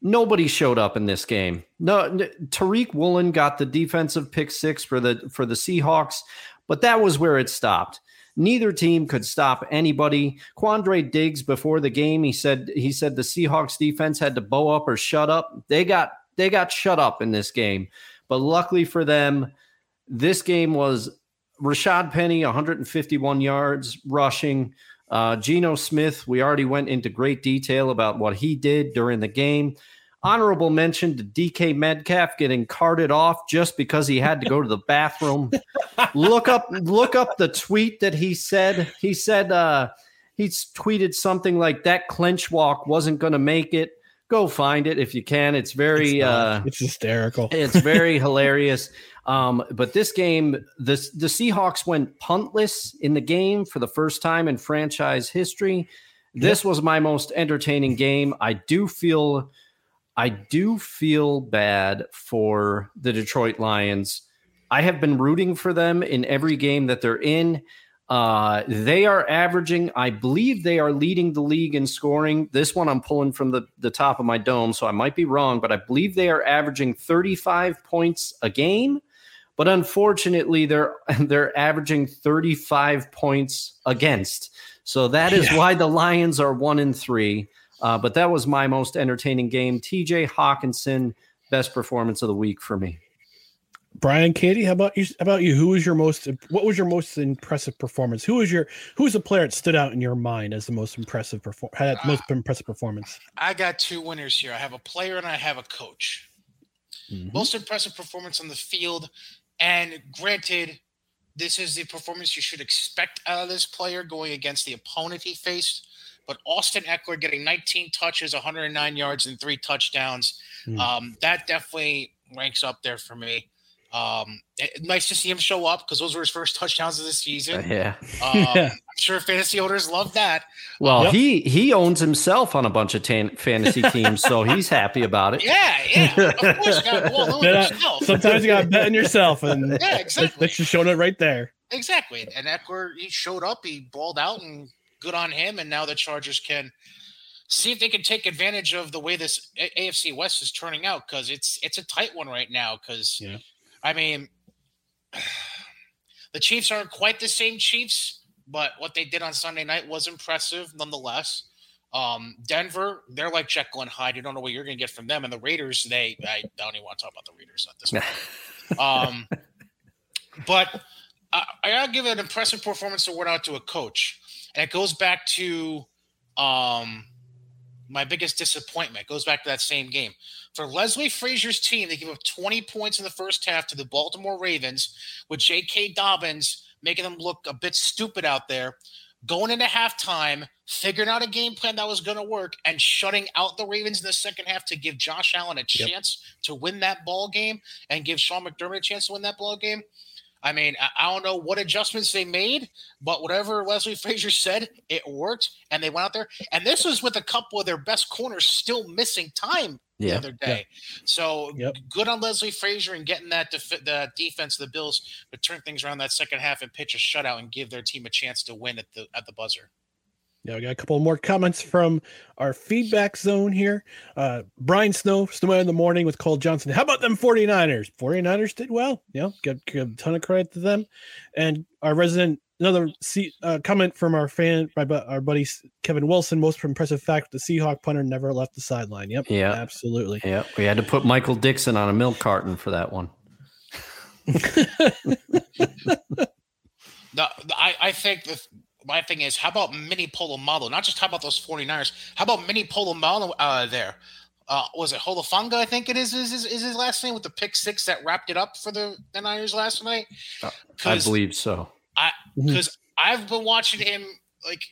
Speaker 2: nobody showed up in this game. No, Tariq Woolen got the defensive pick six for the for the Seahawks, but that was where it stopped. Neither team could stop anybody. Quandre Diggs before the game, he said he said the Seahawks defense had to bow up or shut up. They got they got shut up in this game. But luckily for them, this game was Rashaad Penny, 151 yards rushing. Uh, Geno Smith, we already went into great detail about what he did during the game. Honorable mention to DK Metcalf getting carted off just because he had to go to the bathroom. look up, look up the tweet that he said. He said uh, he tweeted something like that clench walk wasn't going to make it. Go find it if you can. It's very,
Speaker 1: it's,
Speaker 2: uh,
Speaker 1: it's hysterical.
Speaker 2: It's very hilarious. Um, but this game, the the Seahawks went puntless in the game for the first time in franchise history. This was my most entertaining game. I do feel I do feel bad for the Detroit Lions. I have been rooting for them in every game that they're in. Uh, they are averaging, I believe they are leading the league in scoring. This one I'm pulling from the, the top of my dome, so I might be wrong, but I believe they are averaging 35 points a game. But unfortunately, they're they're averaging 35 points against. So that is yeah. why the Lions are one in three. Uh, but that was my most entertaining game. TJ Hockenson, best performance of the week for me.
Speaker 1: Brian, Katie, how about you? How about you? Who was your most? What was your most impressive performance? Who was your? Who was the player that stood out in your mind as the most impressive perform? Had the most uh, impressive performance?
Speaker 3: I got two winners here. I have a player and I have a coach. Mm-hmm. Most impressive performance on the field, and granted, this is the performance you should expect out of this player going against the opponent he faced. But Austin Ekeler getting 19 touches, 109 yards, and three touchdowns. Mm. Um, that definitely ranks up there for me. Um, it, nice to see him show up because those were his first touchdowns of the season.
Speaker 2: Uh, yeah.
Speaker 3: Um, yeah. I'm sure fantasy owners love that.
Speaker 2: Well, um, he he owns himself on a bunch of tan- fantasy teams, so he's happy about it.
Speaker 3: Yeah, yeah. Of course,
Speaker 1: you sometimes you got to bet on yourself, and
Speaker 3: yeah, exactly.
Speaker 1: That's just showing it right there.
Speaker 3: Exactly. And Ekeler, he showed up, he balled out, and good on him. And now the Chargers can see if they can take advantage of the way this AFC West is turning out because it's it's a tight one right now. Because
Speaker 1: yeah.
Speaker 3: I mean, the Chiefs aren't quite the same Chiefs, but what they did on Sunday night was impressive nonetheless. Um, Denver, they're like Jekyll and Hyde. You don't know what you're going to get from them. And the Raiders, they I don't even want to talk about the Raiders at this point. um, but I, I gotta give an impressive performance award out to a coach and it goes back to um, my biggest disappointment. It goes back to that same game. For Leslie Frazier's team, they give up 20 points in the first half to the Baltimore Ravens with J.K. Dobbins making them look a bit stupid out there, going into halftime, figuring out a game plan that was going to work, and shutting out the Ravens in the second half to give Josh Allen a chance to win that ball game and give Sean McDermott a chance to win that ball game. I mean, I- I don't know what adjustments they made, but whatever Leslie Frazier said, it worked, and they went out there. And this was with a couple of their best corners still missing time the
Speaker 2: Yeah.
Speaker 3: other day. So good on Leslie Frazier and getting that def- the defense of the Bills to turn things around that second half and pitch a shutout and give their team a chance to win at the at the buzzer.
Speaker 1: Yeah, we got a couple more comments from our feedback zone here. Uh, Brian Snow, Snowman in the Morning with Cole Johnson. How about them 49ers? 49ers did well. You know, give, give a ton of credit to them. And our resident, another C, uh, comment from our fan, my, our buddy Kevin Wilson. Most impressive fact the Seahawk punter never left the sideline. Yep.
Speaker 2: Yeah.
Speaker 1: Absolutely.
Speaker 2: Yeah, we had to put Michael Dickson on a milk carton for that one.
Speaker 3: No, I, I think the my thing is, how about Mini Polamalu? Not just how about those 49ers. How about Mini Polamalu uh, there? Uh, was it Holofanga? I think it is, is, is, is his last name with the pick six that wrapped it up for the, the Niners last night?
Speaker 2: I believe so.
Speaker 3: I because I've been watching him like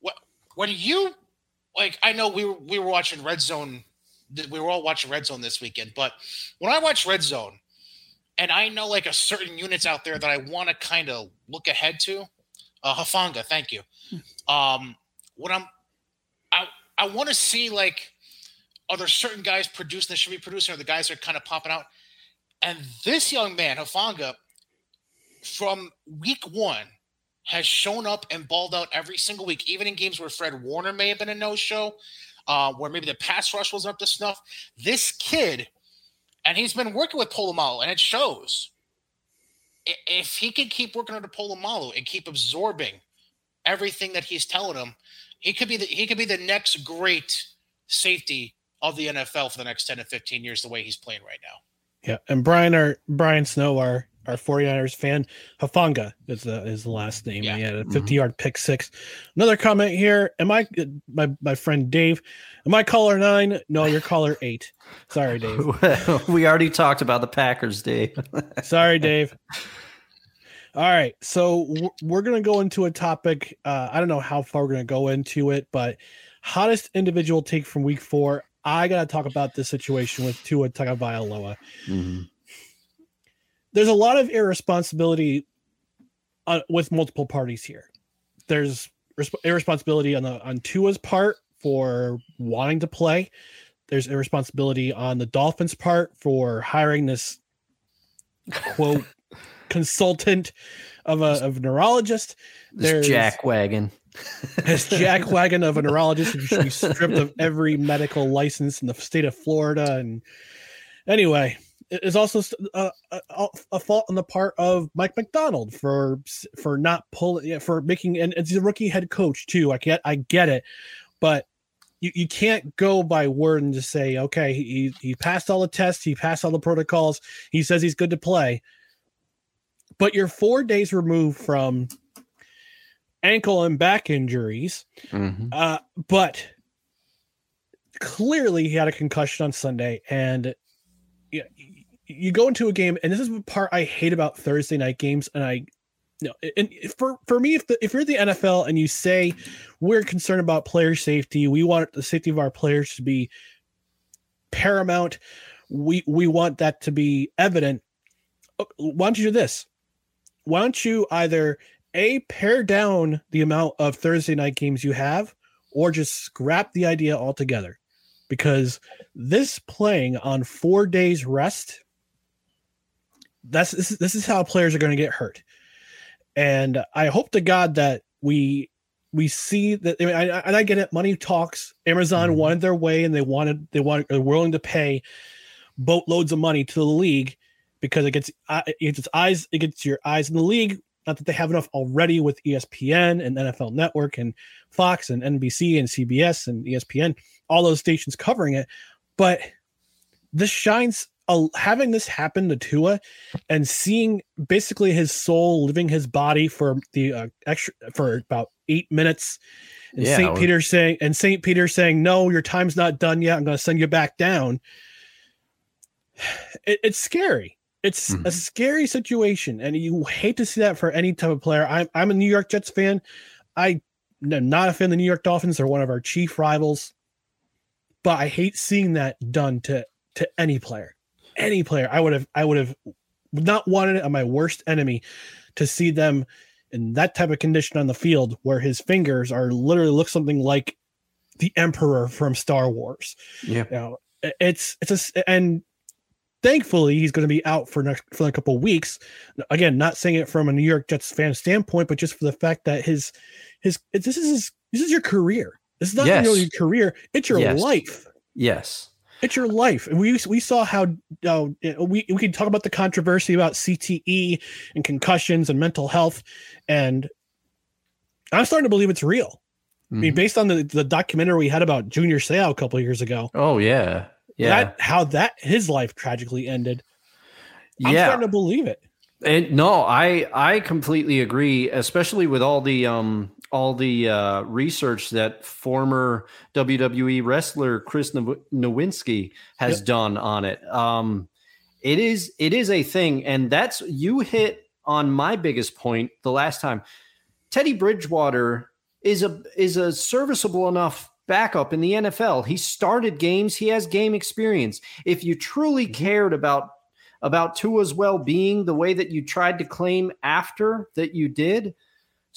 Speaker 3: what when you like I know we were we were watching Red Zone we were all watching Red Zone this weekend, but when I watch Red Zone and I know like a certain units out there that I want to kind of look ahead to, uh Hufanga, thank you. Um what I'm I I want to see like are there certain guys producing that should be producing or the guys are kind of popping out? And this young man, Hufanga, from week one has shown up and balled out every single week, even in games where Fred Warner may have been a no-show, uh, where maybe the pass rush was up to snuff. This kid, and he's been working with Polamalu, and it shows. If he can keep working under Polamalu and keep absorbing everything that he's telling him, he could be the he could be the next great safety of the NFL for the next 10 to 15 years, the way he's playing right now.
Speaker 1: Yeah, and Brian, our Brian Snow, our our 49ers fan, Hufanga is the is the last name. He had a mm-hmm. 50 yard pick six. Another comment here. Am I uh, my my friend Dave? Am I caller nine? No, you're caller eight. Sorry, Dave.
Speaker 2: we already talked about the Packers, Dave.
Speaker 1: Sorry, Dave. All right, so we're gonna go into a topic. Uh, I don't know how far we're gonna go into it, but hottest individual take from week four. I gotta talk about this situation with Tua Tagovailoa. Mm-hmm. There's a lot of irresponsibility uh, with multiple parties here. There's resp- irresponsibility on the on Tua's part for wanting to play. There's irresponsibility on the Dolphins' part for hiring this quote consultant of a of a neurologist.
Speaker 2: This jack wagon.
Speaker 1: this jack wagon of a neurologist who should be stripped of every medical license in the state of Florida. And anyway, is also a, a, a fault on the part of Mike McDonald for for not pulling for making and it's a rookie head coach too. I get I get it, but you, you can't go by word and just say okay he he passed all the tests he passed all the protocols he says he's good to play but you're four days removed from ankle and back injuries
Speaker 2: Mhm.
Speaker 1: uh, but clearly he had a concussion on Sunday, and you, go into a game, and this is the part I hate about Thursday night games, and I. No, and for for me, if the, if you're the NFL and you say we're concerned about player safety, we want the safety of our players to be paramount. We we want that to be evident. Why don't you do this? Why don't you either a pare down the amount of Thursday night games you have, or just scrap the idea altogether? Because this playing on four days rest, that's this is, this is how players are going to get hurt. And I hope to God that we we see that I mean, I, and I get it. Money talks. Amazon mm-hmm. wanted their way, and they wanted they want are willing to pay boatloads of money to the league because it gets it gets its eyes it gets your eyes in the league. Not that they have enough already with ESPN and NFL Network and Fox and NBC and CBS and ESPN, all those stations covering it. But this shines uh, having this happen to Tua and seeing basically his soul living his body for the uh, extra for about eight minutes. And
Speaker 2: Yeah,
Speaker 1: St. Peter saying and St. Peter saying, No, your time's not done yet. I'm gonna send you back down. It, it's scary. It's
Speaker 2: Mhm.
Speaker 1: a scary situation, and you hate to see that for any type of player. I'm I'm a New York Jets fan. I am not a fan of the New York Dolphins. They're one of our chief rivals, but I hate seeing that done to to any player. Any player, I would have I would have not wanted it on my worst enemy to see them in that type of condition on the field where his fingers are literally look something like the Emperor from Star Wars.
Speaker 2: Yeah.
Speaker 1: You know, it's it's a and thankfully he's going to be out for next for a couple of weeks. Again, not saying it from a New York Jets fan standpoint, but just for the fact that his his this is his, this is your career. This is not
Speaker 2: Yes.
Speaker 1: really your career; it's your
Speaker 2: Yes.
Speaker 1: life.
Speaker 2: Yes.
Speaker 1: It's your life. And we we saw how uh, we we can talk about the controversy about CTE and concussions and mental health, and I'm starting to believe it's real. I
Speaker 2: Mm-hmm.
Speaker 1: mean, based on the, the documentary we had about Junior Seau a couple of years ago,
Speaker 2: Oh yeah. Yeah.
Speaker 1: that how that his life tragically ended. I'm
Speaker 2: yeah.
Speaker 1: starting to believe it.
Speaker 2: And no, I I completely agree, especially with all the um all the uh, research that former WWE wrestler Chris Now- Nowinski has
Speaker 1: Yep.
Speaker 2: done on it. Um, it is it is a thing, and that's you hit on my biggest point the last time. Teddy Bridgewater is a is a serviceable enough backup in the NFL. He started games. He has game experience. If you truly cared about about Tua's well-being the way that you tried to claim after that you did,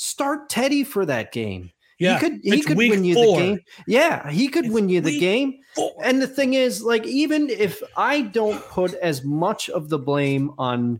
Speaker 2: start Teddy for that game.
Speaker 1: Yeah,
Speaker 2: he could he could win you
Speaker 1: four.
Speaker 2: the game. Yeah, he could
Speaker 1: It's
Speaker 2: win you the game.
Speaker 1: four.
Speaker 2: And the thing is, like, even if I don't put as much of the blame on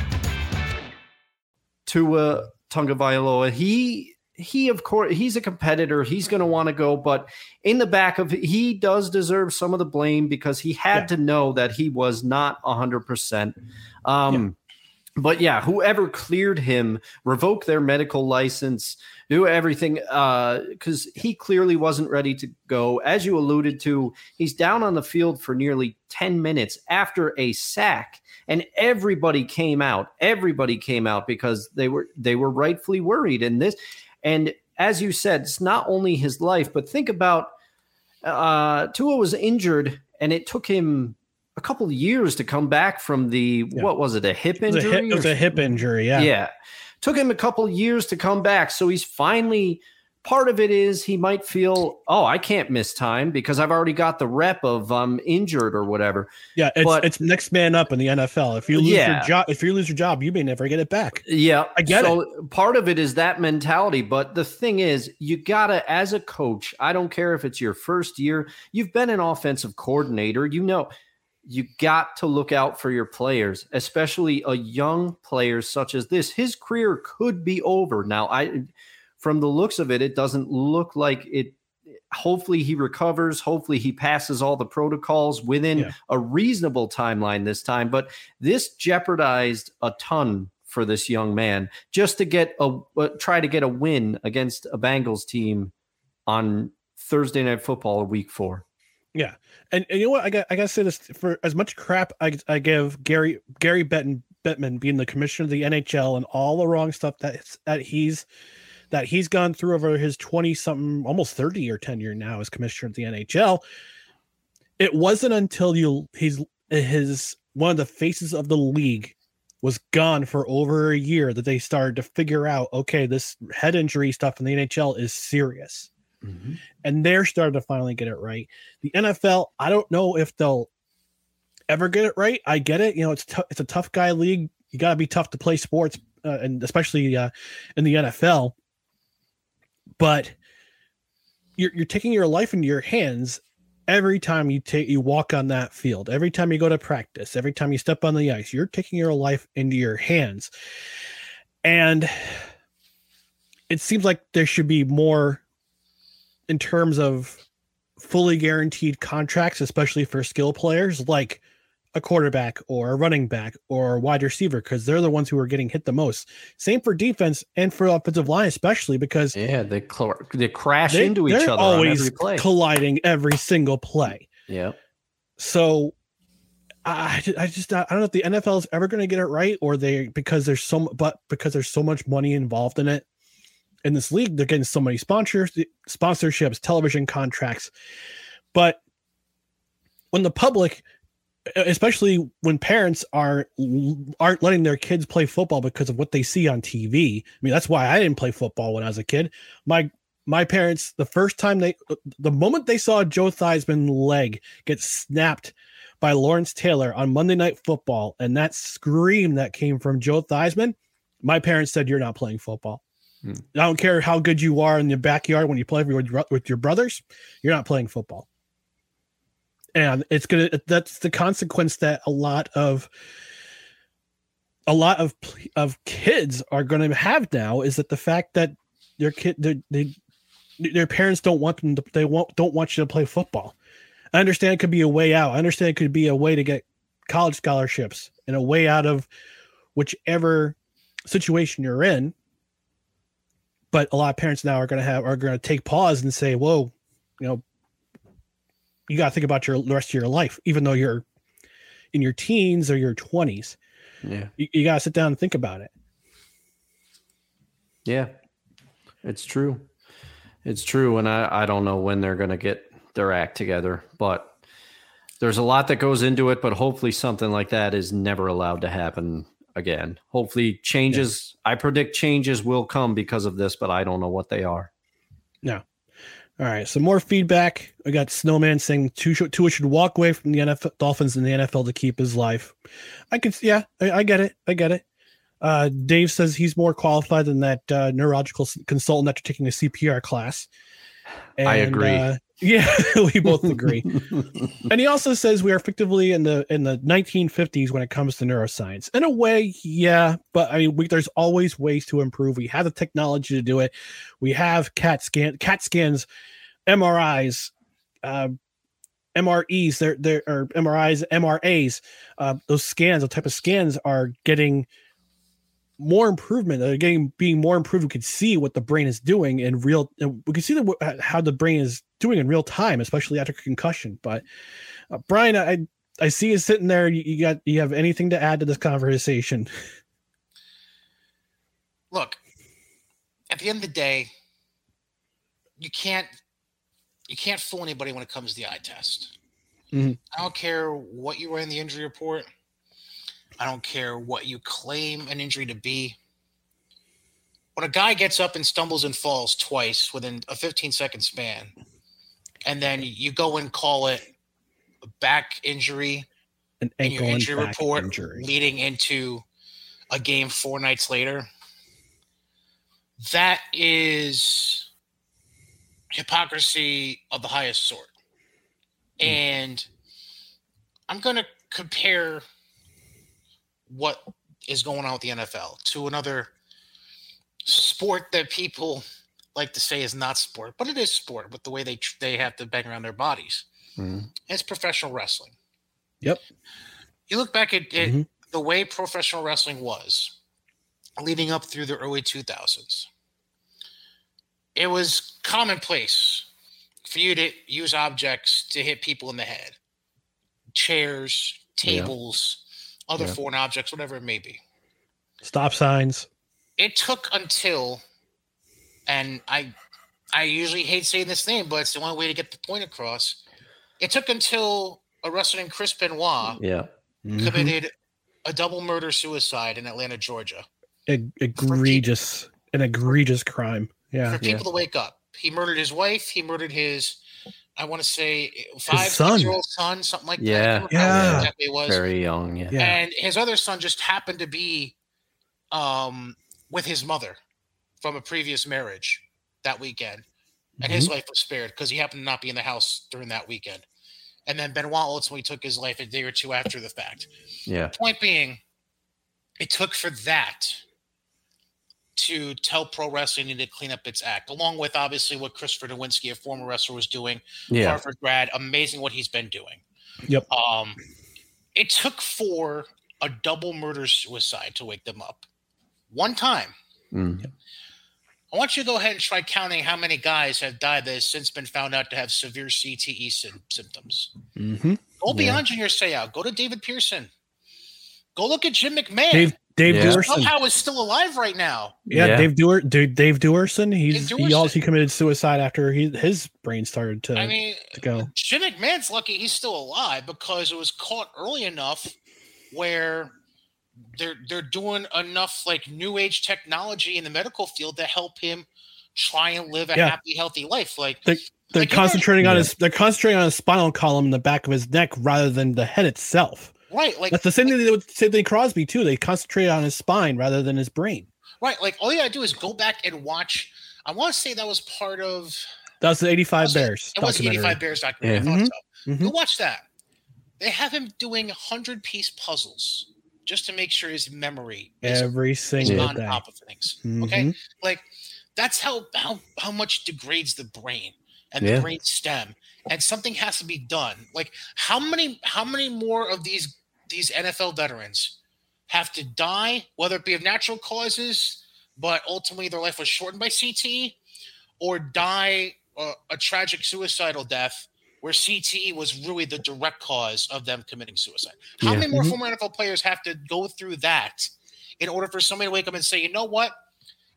Speaker 2: Tua Tagovailoa, he he of course he's a competitor. He's going to want to go, but in the back of he does deserve some of the blame because he had to know that he was not hundred percent. Um, But yeah, whoever cleared him, revoke their medical license, do everything because he clearly wasn't ready to go. As you alluded to, he's down on the field for nearly 10 minutes after a sack, and everybody came out. Everybody came out because they were they were rightfully worried. And this, and as you said, it's not only his life, but think about uh, Tua was injured, and it took him a couple of years to come back from the what was it a hip
Speaker 1: It was a
Speaker 2: injury?
Speaker 1: hip, it was a hip injury. Yeah.
Speaker 2: yeah. Took him a couple years to come back. So he's finally part of it is he might feel, oh, I can't miss time because I've already got the rep of um injured or whatever.
Speaker 1: Yeah, it's
Speaker 2: But-
Speaker 1: it's next man up in the NFL. If you lose
Speaker 2: Yeah.
Speaker 1: your job, if you lose your job, you may never get it back.
Speaker 2: Yeah,
Speaker 1: I get
Speaker 2: so it. Part of it is that mentality, but the thing is, you gotta, as a coach, I don't care if it's your first year, you've been an offensive coordinator, you know, you got to look out for your players, especially a young player such as this. His career could be over now. I, from the looks of it, it doesn't look like it. Hopefully he recovers. Hopefully he passes all the protocols within
Speaker 1: Yeah.
Speaker 2: a reasonable timeline this time. But this jeopardized a ton for this young man just to get a uh, try to get a win against a Bengals team on Thursday night football week 4.
Speaker 1: Yeah, and, and you know what? I got I got to say this for as much crap I, I give Gary Gary Bettman Bettman being the commissioner of the NHL and all the wrong stuff that that he's that he's gone through over his twenty something almost thirty year tenure now as commissioner of the NHL. It wasn't until you he's his one of the faces of the league was gone for over a year that they started to figure out okay this head injury stuff in the NHL is serious and they're starting to finally get it right. The NFL, I don't know if they'll ever get it right. I get it, you know, it's tou- it's a tough guy league. You got to be tough to play sports, uh, and especially uh, in the NFL. But you're you're taking your life into your hands every time you take you walk on that field. Every time you go to practice. Every time you step on the ice, you're taking your life into your hands, and it seems like there should be more in terms of fully guaranteed contracts, especially for skill players like a quarterback or a running back or a wide receiver, because they're the ones who are getting hit the most. Same for defense and for offensive line, especially because
Speaker 2: yeah, they cl- they crash
Speaker 1: they,
Speaker 2: into each
Speaker 1: they're
Speaker 2: other
Speaker 1: always
Speaker 2: on every play.
Speaker 1: colliding every single play.
Speaker 2: yeah,
Speaker 1: So I, I just I don't know if the NFL is ever going to get it right or they because there's so but because there's so much money involved in it in this league they're getting so many sponsors sponsorships television contracts but when the public especially when parents are aren't letting their kids play football because of what they see on TV. I mean that's why I didn't play football when I was a kid. My my parents the first time they the moment they saw Joe Theismann leg get snapped by Lawrence Taylor on Monday Night Football and that scream that came from Joe Theismann, my parents said you're not playing football.
Speaker 2: Hmm.
Speaker 1: I don't care how good you are in the backyard when you play with your brothers, you're not playing football. And it's gonna that's the consequence that a lot of a lot of of kids are going to have now is that the fact that their kid they, they their parents don't want them to they won't don't want you to play football. I understand it could be a way out. I understand it could be a way to get college scholarships and a way out of whichever situation you're in. But a lot of parents now are going to have are going to take pause and say, "Whoa, you know, you got to think about your the rest of your life, even though you're in your teens or your 20s.
Speaker 2: yeah,
Speaker 1: You, you got to sit down and think about it."
Speaker 2: yeah. It's true. It's true, and I I don't know when they're gonna get their act together, but there's a lot that goes into it. But hopefully, something like that is never allowed to happen again. Hopefully, changes. I predict changes will come because of this, but I don't know what they are.
Speaker 1: No. All right. So more feedback. I got Snowman saying Tua should, walk away from the NFL Dolphins in the NFL to keep his life. I can. Yeah, I, I get it. I get it. Uh, Dave says he's more qualified than that uh, neurological consultant after taking a CPR class.
Speaker 2: I agree.
Speaker 1: uh, yeah, we both agree. and he also says we are effectively in the in the 1950s when it comes to neuroscience. In a way, yeah, but I mean, we, there's always ways to improve. We have the technology to do it. We have CAT scan, CAT scans, MRIs, uh, MREs. there are there or MRIs, MRAs. Uh, those scans, the type of scans, are getting more improvement. They're getting being more improved. We can see what the brain is doing in real. and We can see the, how the brain is doing in real time, especially after concussion. But uh, Brian, I I see you sitting there. You, you got you have anything to add to this conversation?
Speaker 3: Look, at the end of the day, you can't you can't fool anybody when it comes to the eye test.
Speaker 1: Mhm.
Speaker 3: I don't care what you write in the injury report. I don't care what you claim an injury to be. When a guy gets up and stumbles and falls twice within a 15 second span, and then you go and call it a back injury
Speaker 1: An
Speaker 3: in your
Speaker 1: ankle and
Speaker 3: injury report
Speaker 1: injury.
Speaker 3: leading into a game four nights later, that is hypocrisy of the highest sort. Hmm. And I'm going to compare what is going on with the NFL to another sport that people like to say is not sport, but it is sport with the way they they have to bang around their bodies. It's professional wrestling.
Speaker 1: Yep.
Speaker 3: You look back at, at
Speaker 1: Mhm.
Speaker 3: the way professional wrestling was leading up through the early 2000s. It was commonplace for you to use objects to hit people in the head chairs,
Speaker 1: Yeah.
Speaker 3: Other
Speaker 1: Yeah.
Speaker 3: foreign objects, whatever it may be.
Speaker 1: Stop signs.
Speaker 3: It took until, and I, I usually hate saying this name, but it's the only way to get the point across. It took until a wrestler named Chris Benoit
Speaker 2: Yeah.
Speaker 3: committed a double murder suicide in Atlanta, Georgia.
Speaker 1: Eg- egregious, an egregious crime. Yeah.
Speaker 3: for people to wake up. He murdered his wife. He murdered his I want to say five
Speaker 1: son.
Speaker 3: year old son, something like that.
Speaker 2: Yeah.
Speaker 3: can't remember how
Speaker 1: Yeah.
Speaker 3: exactly it was.
Speaker 2: Very young. Yeah.
Speaker 1: Yeah.
Speaker 3: And his other son just happened to be um, with his mother from a previous marriage that weekend. And his life was spared because he happened to not be in the house during that weekend. And then Benoit ultimately took his life a day or two after the fact.
Speaker 2: Yeah.
Speaker 3: Point being, it took for that to tell pro wrestling needed to clean up its act, along with obviously what Christopher Nowinski, a former wrestler, was doing.
Speaker 2: Yeah.
Speaker 3: Harvard grad, amazing what he's been doing.
Speaker 1: Yep.
Speaker 3: Um, it took for a double murder suicide to wake them up. One time.
Speaker 2: Mm.
Speaker 3: I want you to go ahead and try counting how many guys have died that has since been found out to have severe CTE sym- symptoms.
Speaker 1: Mm-hmm.
Speaker 3: Go beyond Junior Seau. Go to David Pearson. Go look at Jim McMahon.
Speaker 1: Dave Dave
Speaker 2: Yeah.
Speaker 1: Duerson.
Speaker 3: Somehow is still alive right now.
Speaker 1: Yeah,
Speaker 2: Yeah.
Speaker 1: Dave Duer, dude, Dave Duerson. He's
Speaker 3: Dave
Speaker 1: he also he committed suicide after he his brain started to,
Speaker 3: I mean,
Speaker 1: to go.
Speaker 3: Jim McMahon's lucky he's still alive because it was caught early enough where they're they're doing enough like new age technology in the medical field to help him try and live a
Speaker 1: Yeah.
Speaker 3: happy, healthy life. Like
Speaker 1: They, they're
Speaker 3: Like, you
Speaker 1: concentrating on
Speaker 2: Yeah.
Speaker 1: his they're concentrating on his spinal column in the back of his neck rather than the head itself.
Speaker 3: Right, like
Speaker 1: That's the same thing they did with Sidney Crosby too. They concentrate on his spine rather than his brain.
Speaker 3: right, like all you gotta do is go back and watch. I want to say that was part of
Speaker 1: That was the '85
Speaker 3: Was
Speaker 1: Bears
Speaker 3: It was the 85 Bears documentary.
Speaker 2: Yeah.
Speaker 3: I
Speaker 1: Mhm.
Speaker 3: so. Go
Speaker 1: Mhm.
Speaker 3: watch that. They have him doing 100 piece puzzles just to make sure his memory is,
Speaker 1: Every
Speaker 3: is on
Speaker 1: day.
Speaker 3: top of things. Okay.
Speaker 1: Mhm.
Speaker 3: Like that's how, how, how much degrades the brain and
Speaker 2: Yeah.
Speaker 3: the brain stem. And something has to be done. Like how many, how many more of these, these NFL veterans have to die, whether it be of natural causes, but ultimately their life was shortened by CTE, or die uh, a tragic suicidal death where CTE was really the direct cause of them committing suicide. How
Speaker 2: Yeah.
Speaker 3: many more
Speaker 1: Mhm.
Speaker 3: former NFL players have to go through that in order for somebody to wake up and say, you know what?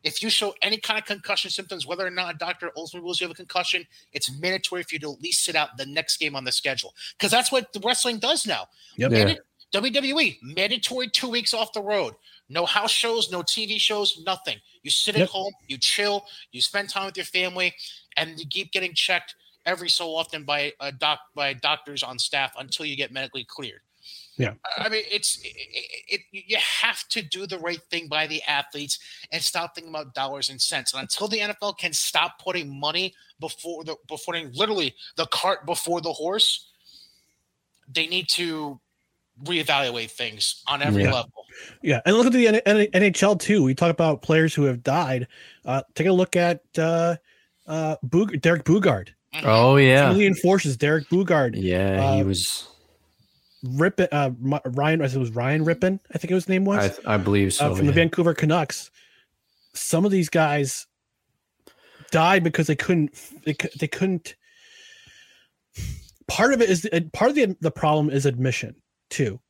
Speaker 3: If you show any kind of concussion symptoms, whether or not a doctor ultimately rules you have a concussion, it's mandatory for you to at least sit out the next game on the schedule. Because that's what the wrestling does now.
Speaker 1: Yep.
Speaker 2: Yeah.
Speaker 3: WWE, mandatory two weeks off the road. No house shows, no TV shows, nothing. You sit at
Speaker 1: Yep.
Speaker 3: home, you chill, you spend time with your family, and you keep getting checked every so often by a doc by doctors on staff until you get medically cleared.
Speaker 1: Yeah.
Speaker 3: I mean, it's it, it, it, you have to do the right thing by the athletes and stop thinking about dollars and cents. And until the NFL can stop putting money before the before literally the cart before the horse, they need to reevaluate things on every
Speaker 2: Yeah.
Speaker 3: level.
Speaker 1: Yeah, and look at the N- N- NHL too. We talk about players who have died. Uh, take a look at uh, uh, Boog- Derek Boogaard.
Speaker 2: Oh yeah.
Speaker 1: Alien Forces. Derek Boogaard.
Speaker 2: Yeah, he
Speaker 1: Uh,
Speaker 2: was.
Speaker 1: Rypien. Uh, Ryan. I think it was Ryan Rypien. I think it was his name was
Speaker 2: I, I believe so.
Speaker 1: uh, from the. Vancouver Canucks. Some of these guys died because they couldn't. They, they couldn't. Part of it is part of the the problem is admission too,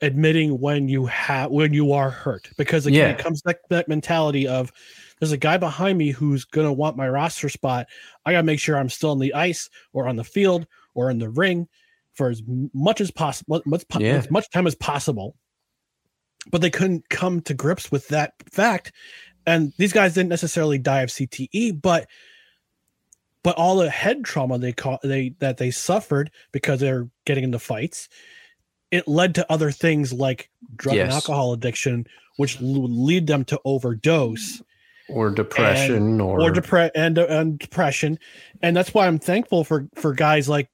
Speaker 1: admitting when you have when you are hurt because again,
Speaker 2: Yeah.
Speaker 1: it comes back that mentality of there's a guy behind me who's gonna want my roster spot. I gotta make sure I'm still on the ice or on the field or in the ring for as much as possible, much,
Speaker 2: Yeah.
Speaker 1: as much time as possible. But they couldn't come to grips with that fact, and these guys didn't necessarily die of CTE, but but all the head trauma they caught they that they suffered because they're getting into fights, it led to other things like drug and alcohol addiction, which would lead them to overdose.
Speaker 2: Or depression
Speaker 1: and,
Speaker 2: or,
Speaker 1: or depre- and, and depression. And that's why i'm thankful for for guys like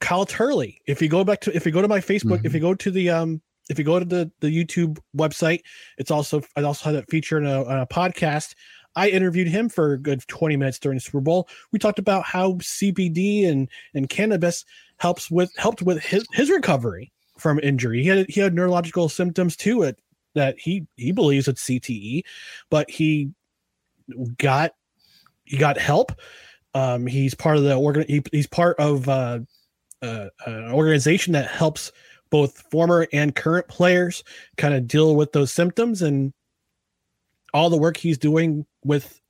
Speaker 1: kyle turley. If you go back to if you go to my facebook if you go to the um if you go to the the youtube website it's also i also had that feature in a, a podcast. I interviewed him for a good 20 minutes during the super bowl. We talked about how cbd and and cannabis helps with helped with his, his recovery from injury he had he had neurological symptoms too it that he he believes it's cte but he got he got help. Um, he's part of the organ. He, he's part of uh, uh, an organization that helps both former and current players kind of deal with those symptoms and all the work he's doing with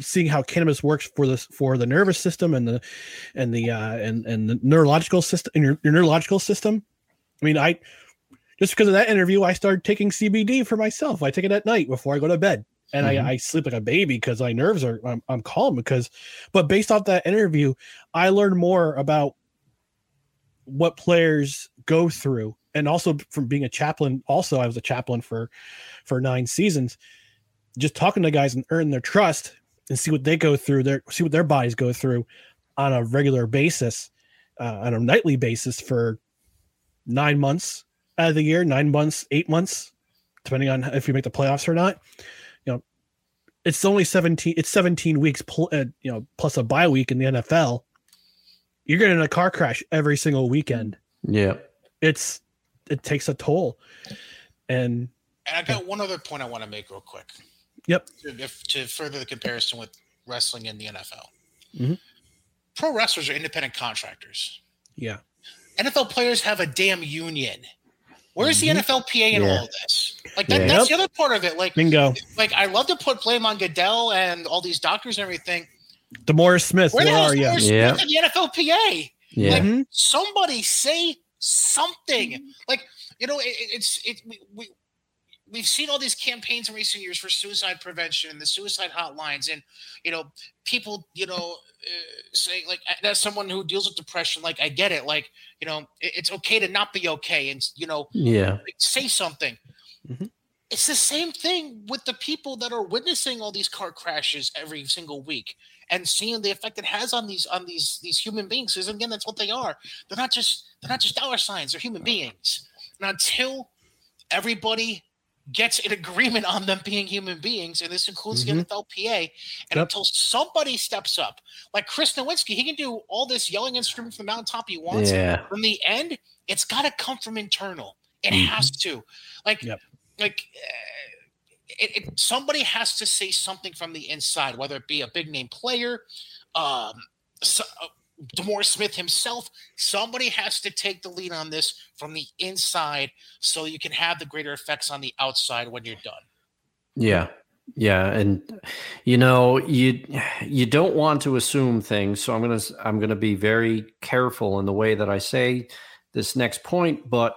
Speaker 1: seeing how cannabis works for this for the nervous system and the and the uh and and the neurological system and your, your neurological system. I mean i just because of that interview i started taking cbd for myself. I take it at night before i go to bed. And
Speaker 2: Mhm.
Speaker 1: I, I sleep like a baby because my nerves are I'm, I'm calm because but based off that interview i learned more about what players go through. And also from being a chaplain also i was a chaplain for for nine seasons just talking to guys and earn their trust and see what they go through their see what their bodies go through on a regular basis uh, on a nightly basis for nine months out of the year nine months eight months depending on if you make the playoffs or not you know it's only 17 it's 17 weeks pl- uh, you know plus a bye week in the nfl you're getting a car crash every single weekend
Speaker 2: Yeah.
Speaker 1: it's it takes a toll and
Speaker 3: And I got one other point I want to make real quick.
Speaker 1: Yep.
Speaker 3: To, if, to further the comparison with wrestling in the NFL.
Speaker 1: Mhm.
Speaker 3: Pro wrestlers are independent contractors.
Speaker 1: yeah
Speaker 3: NFL players have a damn union. Where's the NFLPA in
Speaker 1: Yeah.
Speaker 3: all this? Like that,
Speaker 1: Yeah.
Speaker 3: that's
Speaker 1: Yep.
Speaker 3: the other part of it. Like
Speaker 1: bingo
Speaker 3: like I love to put blame on Goodell and all these doctors and everything.
Speaker 1: DeMaurice Smith
Speaker 3: Where
Speaker 1: where,
Speaker 3: the hell
Speaker 1: are you
Speaker 2: Yeah.
Speaker 3: The NFLPA?
Speaker 2: Yeah.
Speaker 3: Like
Speaker 1: Mhm.
Speaker 3: somebody say something. Like you know, it, it- it's it. We, we we've seen all these campaigns in recent years for suicide prevention and the suicide hotlines, and you know, people you know uh, saying like as someone who deals with depression, like I get it. Like you know, it, it's okay to not be okay, and you know,
Speaker 2: Yeah.
Speaker 3: say something.
Speaker 1: Mhm.
Speaker 3: It's the same thing with the people that are witnessing all these car crashes every single week and seeing the effect it has on these on these these human beings. Because again, that's what they are. They're not just they're not just dollar signs. They're human beings. And until everybody gets an agreement on them being human beings, and this includes
Speaker 1: Mhm.
Speaker 3: the NFLPA, and
Speaker 1: Yep.
Speaker 3: until somebody steps up, like Chris Nowinski, he can do all this yelling and screaming from the mountaintop he wants.
Speaker 2: Yeah.
Speaker 3: From the end, it's got to come from internal. It
Speaker 2: Mhm.
Speaker 3: has to. Like,
Speaker 1: Yep.
Speaker 3: like uh, it, it, somebody has to say something from the inside, whether it be a big name player, um, so, uh, DeMaurice Smith himself. Somebody has to take the lead on this from the inside, so you can have the greater effects on the outside when you're done.
Speaker 2: Yeah. Yeah, and you know, you you don't want to assume things, so I'm going to I'm going to be very careful in the way that I say this next point, but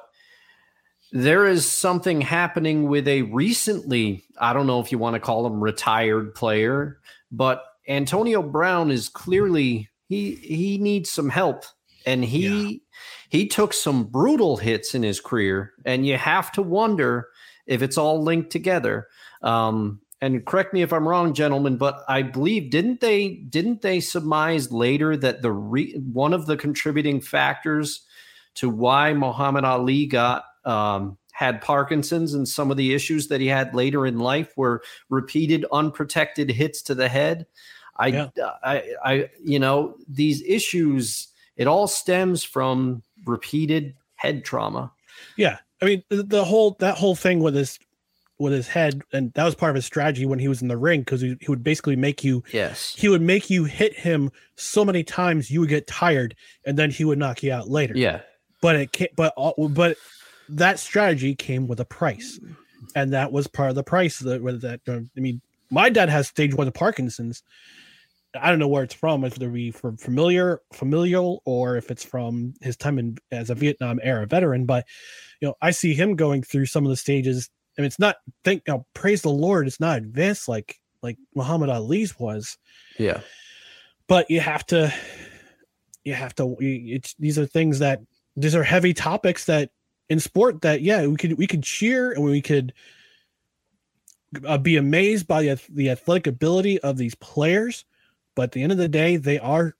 Speaker 2: there is something happening with a recently, I don't know if you want to call him retired player, but Antonio Brown is clearly he he needs some help and he he took some brutal hits in his career and you have to wonder if it's all linked together. Um and correct me if I'm wrong, gentlemen, but I believe didn't they didn't they surmise later that the re, one of the contributing factors to why Muhammad Ali got um, had Parkinson's and some of the issues that he had later in life were repeated unprotected hits to the head. I,
Speaker 1: Yeah.
Speaker 2: I, I, you know, these issues. It all stems from repeated head trauma.
Speaker 1: Yeah, I mean the, the whole that whole thing with his with his head, and that was part of his strategy when he was in the ring because he, he would basically make you
Speaker 2: Yes.
Speaker 1: he would make you hit him so many times you would get tired, and then he would knock you out later.
Speaker 2: Yeah.
Speaker 1: but it can't. But all, but that strategy came with a price, and that was part of the price. That that, I mean, my dad has stage one of Parkinson's. I don't know where it's from, if it be from familiar, familial, or if it's from his time in as a Vietnam era veteran. But you know, I see him going through some of the stages, and it's not. Thank you know, praise the Lord, it's not advanced like like Muhammad Ali's was
Speaker 2: Yeah.
Speaker 1: but you have to you have to it's these are things that these are heavy topics that in sport that yeah we could we could cheer and we could uh, be amazed by the, the athletic ability of these players but at the end of the day they are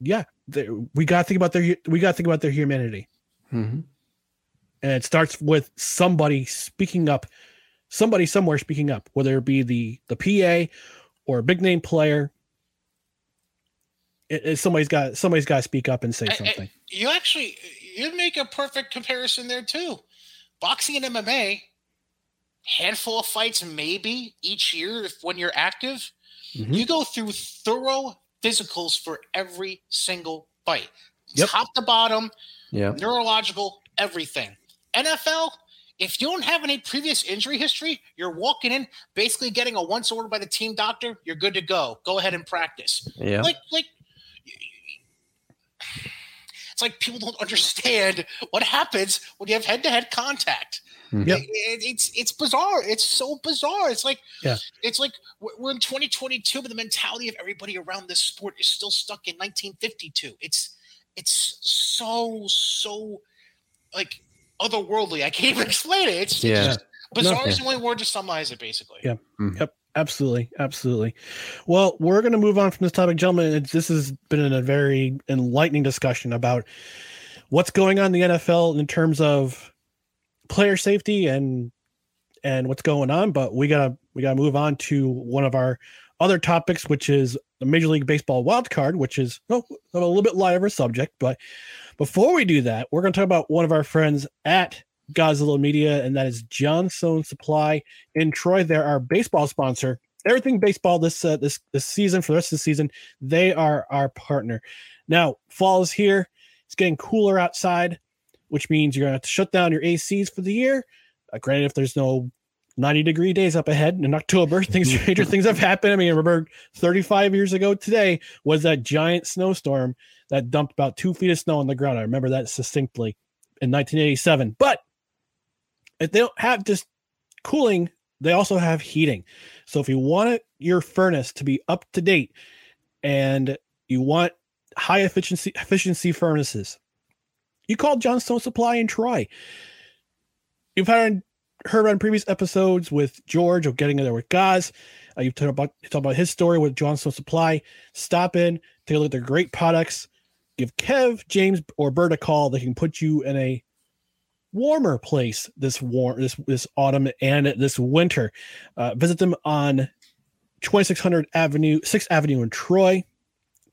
Speaker 1: yeah they, we got to think about their we got to think about their humanity
Speaker 2: Mhm.
Speaker 1: and it starts with somebody speaking up somebody somewhere speaking up whether it be the the pa or a big name player it, it- somebody's got somebody's got to speak up and say
Speaker 3: I- I-
Speaker 1: something
Speaker 3: you actually you make a perfect comparison there too. Boxing and MMA, handful of fights maybe each year if when you're active,
Speaker 1: Mhm.
Speaker 3: you go through thorough physicals for every single fight,
Speaker 1: Yep.
Speaker 3: top to bottom,
Speaker 2: Yeah.
Speaker 3: neurological, everything. NFL, if you don't have any previous injury history, you're walking in basically getting a once order by the team doctor. You're good to go. Go ahead and practice.
Speaker 2: Yeah.
Speaker 3: Like, like, it's like people don't understand what happens when you have head to Mm-hmm. head contact. It- it- it's it's bizarre. It's so bizarre. It's like
Speaker 1: Yeah.
Speaker 3: it's like we're we're in 2022, but the mentality of everybody around this sport is still stuck in 1952. It's it's so so like otherworldly. I can't even explain it. It's,
Speaker 2: Yeah.
Speaker 3: it's just bizarre
Speaker 1: No.
Speaker 3: is the only word to summarize it. Basically,
Speaker 1: Yeah. Mm-hmm. Yep. Absolutely. Absolutely. Well, we're going to move on from this topic, gentlemen. It's, this has been a very enlightening discussion about what's going on in the NFL in terms of player safety and and what's going on. But we gotta we gotta move on to one of our other topics, which is the Major League Baseball wild card, which is well, a little bit lighter of a subject. But before we do that, we're going to talk about one of our friends at Godzilla Media, and that is Johnstone Supply in Troy. They're our baseball sponsor. Everything baseball this uh, this this season for the rest of the season, they are our partner. Now, fall is here. It's getting cooler outside, which means you're going to have to shut down your ACs for the year. Uh, granted, if there's no 90 degree days up ahead in October, things stranger things have happened. I mean, I remember 35 years ago today was that giant snowstorm that dumped about two feet of snow on the ground. I remember that succinctly in 1987. But if they don't have just cooling, they also have heating. So if you want your furnace to be up to date and you want high efficiency efficiency furnaces, you called Johnstone Supply in Troy. You've heard heard on previous episodes with George of getting in there with Gaz. Uh, you've talked about talked about his story with Johnstone Supply. Stop in, take a look at their great products. Give Kev, James, or Bert a call. They can put you in a warmer place this warm this this autumn and this winter. Uh, visit them on 2600 Avenue, 6th Avenue in Troy.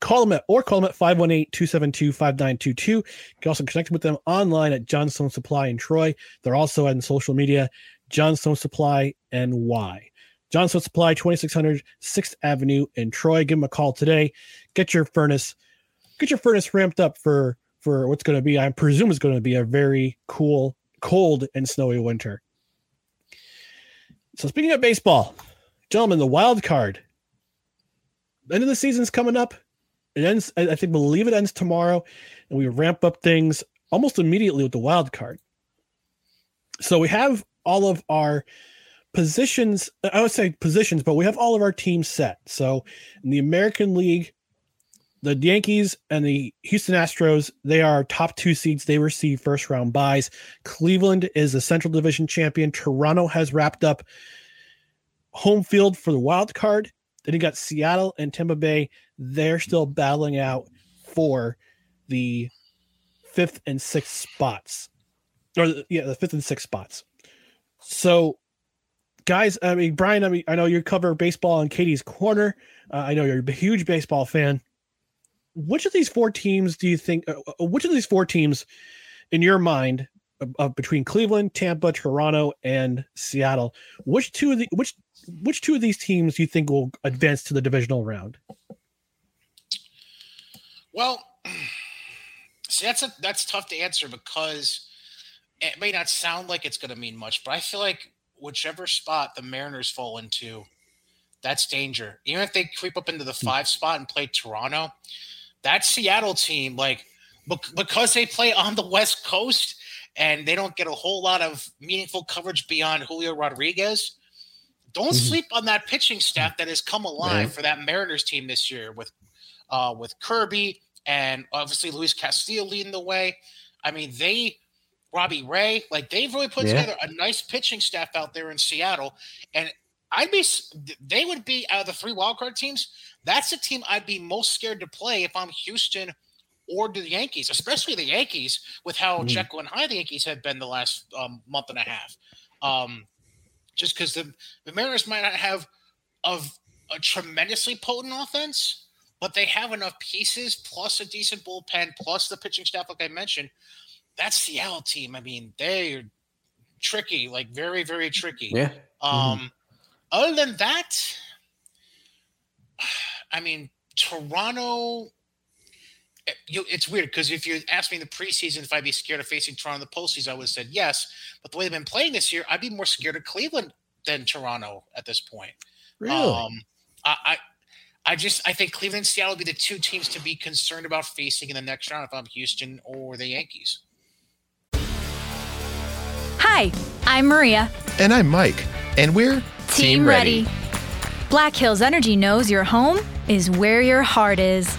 Speaker 1: Call them at or call them at 518-272-5922. You can also connect with them online at Johnstone Supply in Troy. They're also on social media, Johnstone Supply NY. Johnstone Supply, 2600 6th Avenue in Troy. Give them a call today. Get your furnace, get your furnace ramped up for for what's going to be, I presume, is going to be a very cool, cold, and snowy winter. So speaking of baseball, gentlemen, the wild card. End of the season's coming up. It ends, I I think, believe it ends tomorrow, and we ramp up things almost immediately with the wild card. So we have all of our positions. I would say positions, but we have all of our teams set. So in the American League, the Yankees and the Houston Astros, they are top two seeds. They receive first round byes. Cleveland is the Central Division champion. Toronto has wrapped up home field for the wild card. Then you got Seattle and Tampa Bay. They're still battling out for the fifth and sixth spots, or yeah, the fifth and sixth spots. So, guys, I mean, Brian, I mean, I know you cover baseball in Cady's corner. Uh, I know you're a huge baseball fan. Which of these four teams do you think? Uh, uh, which of these four teams, in your mind, uh, between Cleveland, Tampa, Toronto, and Seattle, which two of the which which two of these teams do you think will advance to the divisional round?
Speaker 3: Well, see, that's a that's tough to answer because it may not sound like it's going to mean much, but I feel like whichever spot the Mariners fall into, that's danger. Even if they creep up into the five spot and play Toronto, that Seattle team, like because they play on the West Coast and they don't get a whole lot of meaningful coverage beyond Julio Rodriguez. Don't
Speaker 4: Mhm.
Speaker 3: sleep on that pitching staff that has come alive
Speaker 4: Yeah.
Speaker 3: for that Mariners team this year with uh, with Kirby and obviously Luis Castillo leading the way. I mean, they Robbie Ray, like they've really put
Speaker 4: Yeah.
Speaker 3: together a nice pitching staff out there in Seattle, and I'd be they would be out of the three wildcard teams. That's the team I'd be most scared to play if I'm Houston or do the Yankees, especially the Yankees with how
Speaker 4: Mhm.
Speaker 3: Jekyll and Hyde the Yankees have been the last um, month and a half. Um, just because the, the Mariners might not have of a tremendously potent offense, but they have enough pieces plus a decent bullpen plus the pitching staff, like I mentioned. That Seattle team, I mean, they're tricky, like very, very tricky.
Speaker 2: Yeah.
Speaker 3: Um, other than that, I mean, Toronto. It- You, it's weird because if you asked me in the preseason if I'd be scared of facing Toronto in the postseason, I would have said yes. But the way they've been playing this year, I'd be more scared of Cleveland than Toronto at this point.
Speaker 1: Really?
Speaker 3: Um, I, I, I just I think Cleveland and Seattle would be the two teams to be concerned about facing in the next round if I'm Houston or the Yankees.
Speaker 5: Hi, I'm Maria.
Speaker 6: And I'm Mike. And we're
Speaker 5: Team, ready. Black Hills Energy knows your home is where your heart is,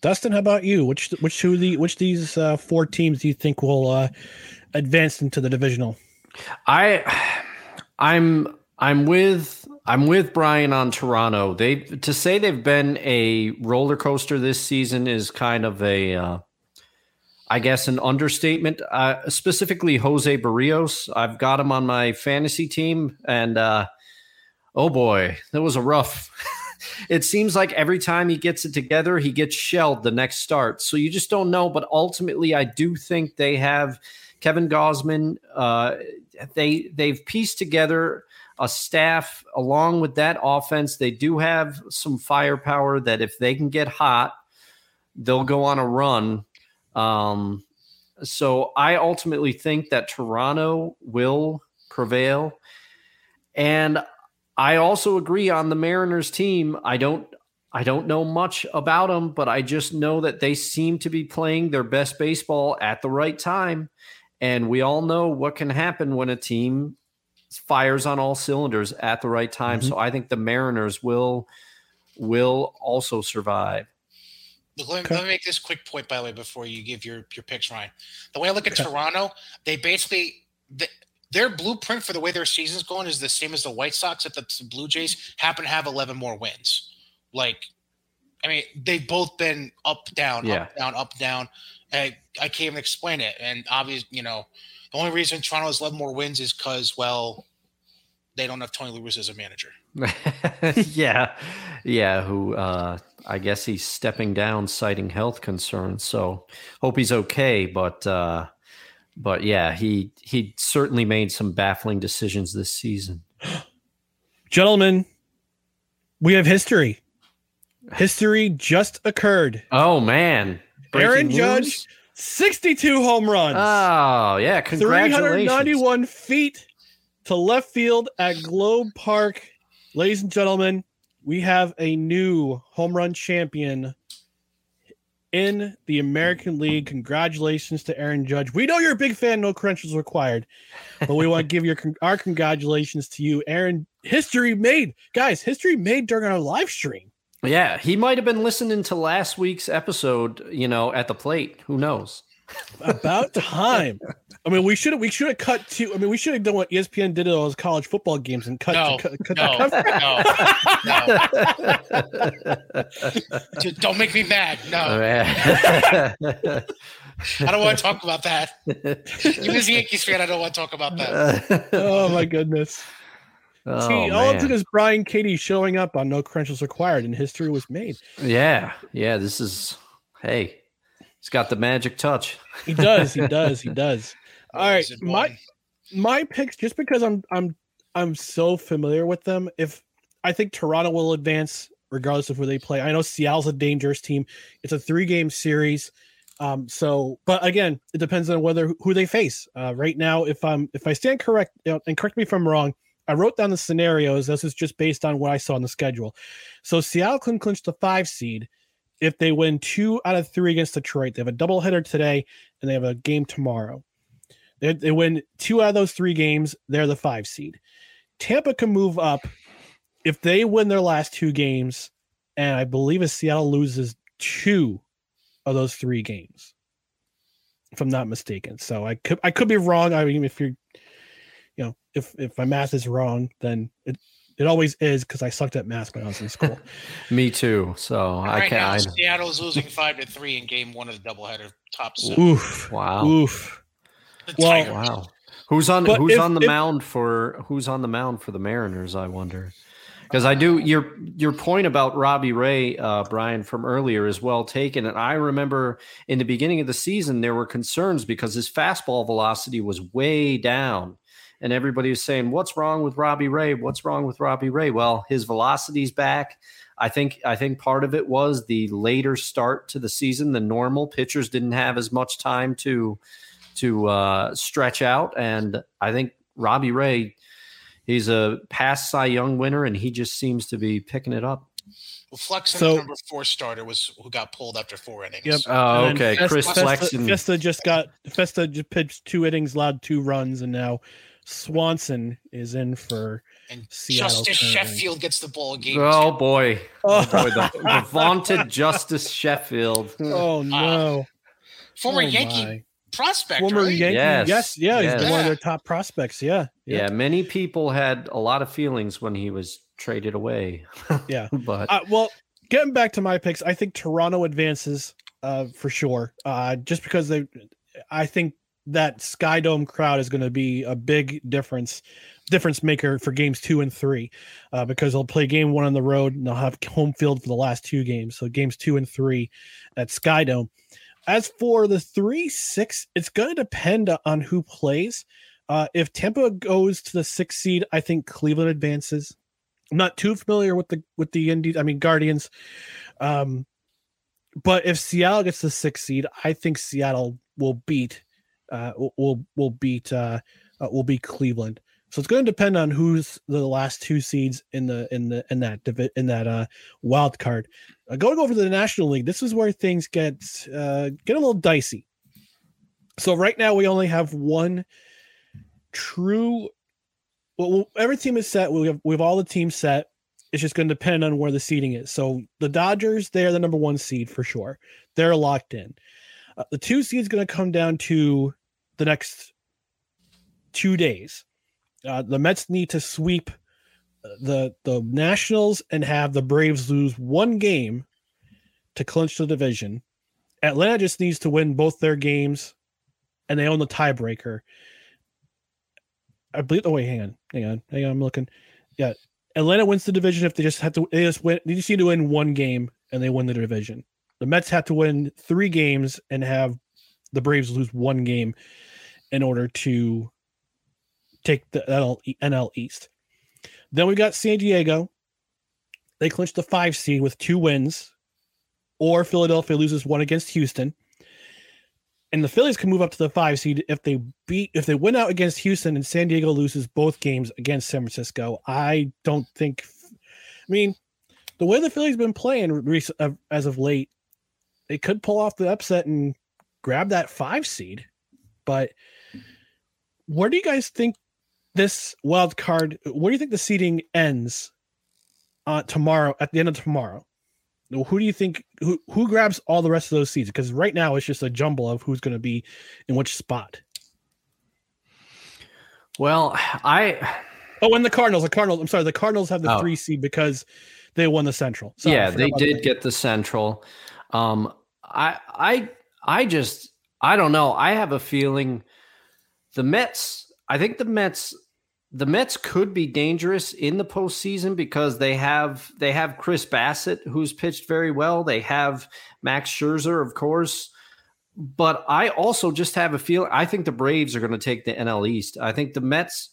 Speaker 1: Dustin, how about you? Which which two the which these uh, four teams do you think will uh, advance into the divisional?
Speaker 2: I I'm I'm with I'm with Brian on Toronto. They to say they've been a roller coaster this season is kind of a uh, I guess an understatement. Uh, specifically, Jose Berrios. I've got him on my fantasy team, and uh, oh boy, that was a rough. It seems like every time he gets it together, he gets shelled the next start. So you just don't know. But ultimately, I do think they have Kevin Gausman. Uh, they they've pieced together a staff along with that offense. They do have some firepower that if they can get hot, they'll go on a run. Um, so I ultimately think that Toronto will prevail. And I also agree on the Mariners team. I don't I don't know much about them, but I just know that they seem to be playing their best baseball at the right time. And we all know what can happen when a team fires on all cylinders at the right time. Mm-hmm. So I think the Mariners will will also survive.
Speaker 3: Look, let, me, let, me, make this quick point, by the way, before you give your your picks, Ryan. The way I look at Toronto, they basically the, their blueprint for the way their season's going is the same as the White Sox, except the Blue Jays happen to have 11 more wins. Like, I mean, they've both been up, down, yeah. up, down, up, down. I, I can't even explain it. And obviously, you know, the only reason Toronto has 11 more wins is because, well, they don't have Tony La Russa as a manager.
Speaker 2: yeah. Yeah. Who, uh, I guess he's stepping down, citing health concerns. So hope he's okay. But, uh, but yeah, he he certainly made some baffling decisions this season.
Speaker 1: Gentlemen, we have history. History just occurred.
Speaker 2: Oh man.
Speaker 1: Breaking Aaron news? Judge 62 home runs.
Speaker 2: Oh, yeah, congratulations.
Speaker 1: 391 feet to left field at Globe Park. Ladies and gentlemen, we have a new home run champion in the American League. Congratulations to Aaron Judge. We know you're a big fan, no credentials required, but we want to give your our congratulations to you, Aaron. History made, guys. History made during our live stream.
Speaker 2: Yeah, he might have been listening to last week's episode. You know, at the plate. Who knows?
Speaker 1: About time. I mean, we should have we should have cut to. I mean, we should have done what ESPN did at all those college football games and cut.
Speaker 3: No,
Speaker 1: to, cut,
Speaker 3: no, no, no. Don't make me mad. No, I don't want to talk about that. Even as a Yankees fan, I don't want to talk about that.
Speaker 1: oh my goodness.
Speaker 2: Oh,
Speaker 1: See, all it took is Brian Cady showing up on no credentials required, and history was made.
Speaker 2: Yeah, yeah. This is hey, he's got the magic touch.
Speaker 1: He does. He does. He does. All right, my my picks. Just because I'm I'm I'm so familiar with them. If I think Toronto will advance regardless of where they play. I know Seattle's a dangerous team. It's a three game series. Um, so, but again, it depends on whether who they face. Uh, right now, if I'm if I stand correct, you know, and correct me if I'm wrong, I wrote down the scenarios. This is just based on what I saw on the schedule. So Seattle can clinch the five seed if they win two out of three against Detroit. They have a doubleheader today, and they have a game tomorrow. They, they win two out of those three games. They're the five seed. Tampa can move up if they win their last two games, and I believe if Seattle loses two of those three games, if I'm not mistaken. So I could I could be wrong. I mean, if you're, you know, if if my math is wrong, then it It always is because I sucked at math when I was in school.
Speaker 2: Me too. So I
Speaker 3: right now,
Speaker 2: can't.
Speaker 3: Seattle's losing five to three in game one of the doubleheader top seven.
Speaker 1: Oof.
Speaker 2: Wow.
Speaker 1: Oof.
Speaker 3: The
Speaker 1: Well,
Speaker 2: Wow. Who's on
Speaker 1: But
Speaker 2: who's
Speaker 1: if-
Speaker 2: on the
Speaker 1: if-
Speaker 2: mound for who's on the mound for the Mariners, I wonder. Because I do your your point about Robbie Ray, uh, Brian from earlier is well taken. And I remember in the beginning of the season there were concerns because his fastball velocity was way down. And everybody was saying, What's wrong with Robbie Ray? What's wrong with Robbie Ray? Well, his velocity's back. I think I think part of it was the later start to the season than normal. Pitchers didn't have as much time to to uh, stretch out, and I think Robbie Ray, he's a past Cy Young winner, and he just seems to be picking it up.
Speaker 3: Well, Flexen,
Speaker 1: So-
Speaker 3: number four starter, was who got pulled after four innings.
Speaker 1: Yep.
Speaker 2: Oh,
Speaker 1: And
Speaker 2: okay.
Speaker 1: Festa,
Speaker 2: Chris
Speaker 1: Festa,
Speaker 2: Flexen.
Speaker 1: Festa just got Festa just pitched two innings, allowed two runs, and now Swanson is in for
Speaker 3: And
Speaker 1: Seattle.
Speaker 3: Justus
Speaker 1: currently.
Speaker 3: Sheffield gets the ball game.
Speaker 2: Oh boy,
Speaker 1: Oh.
Speaker 2: boy, the, the vaunted Justus Sheffield.
Speaker 1: Oh no!
Speaker 3: Former
Speaker 1: Oh,
Speaker 3: Yankee
Speaker 1: my.
Speaker 3: prospect,
Speaker 1: Former
Speaker 3: right?
Speaker 1: Yankee.
Speaker 2: Yes,
Speaker 1: Yes, yeah, he's
Speaker 2: yes.
Speaker 1: been one of their top prospects. Yeah,
Speaker 2: Yeah, many people had a lot of feelings when he was traded away.
Speaker 1: yeah.
Speaker 2: but
Speaker 1: Uh, well, getting back to my picks, I think Toronto advances uh, for sure. Uh, just because they, I think that Sky Dome crowd is going to be a big difference, difference maker for games two and three, uh, because they'll play game one on the road and they'll have home field for the last two games. So games two and three at Sky Dome. As for the three six, it's going to depend on who plays. Uh, if Tampa goes to the sixth seed, I think Cleveland advances. I'm not too familiar with the with the Indies. I mean Guardians. Um, but if Seattle gets the sixth seed, I think Seattle will beat uh will will beat uh, uh will beat Cleveland. So it's going to depend on who's the last two seeds in the in the in that in that uh wild card. Uh, going over to the National League, this is where things get uh get a little dicey. So right now we only have one true well, every team is set. We have we have all the teams set. It's just going to depend on where the seeding is. So the Dodgers, they're the number one seed for sure. They're locked in. Uh, the two seeds going to come down to the next two days. Uh, the Mets need to sweep uh, the the Nationals and have the Braves lose one game to clinch the division. Atlanta just needs to win both their games, and they own the tiebreaker. I believe. Oh wait, hang on, hang on, hang on. I'm looking. Yeah, Atlanta wins the division if they just have to. They just win. They just need to win one game and they win the division. The Mets have to win three games and have the Braves lose one game in order to take the NL, East. Then we got San Diego. They clinched the five seed with two wins, or Philadelphia loses one against Houston and the Phillies can move up to the five seed if they beat if they win out against Houston and San Diego loses both games against San Francisco. I don't think. I mean, the way the Phillies been playing uh, as of late, they could pull off the upset and grab that five seed. But where do you guys think this wild card? Where do you think the seeding ends uh, tomorrow? At the end of tomorrow, who do you think who who grabs all the rest of those seeds? Because right now it's just a jumble of who's going to be in which spot.
Speaker 2: Well, I
Speaker 1: oh, and the Cardinals. The Cardinals. I'm sorry, the Cardinals have the
Speaker 2: Oh.
Speaker 1: three seed because they won the Central. Sorry,
Speaker 2: yeah, they did
Speaker 1: that.
Speaker 2: get the Central. Um, I I I just I don't know. I have a feeling the Mets. I think the Mets. The Mets could be dangerous in the postseason because they have they have Chris Bassitt, who's pitched very well. They have Max Scherzer, of course. But I also just have a feeling. I think the Braves are going to take the NL East. I think the Mets.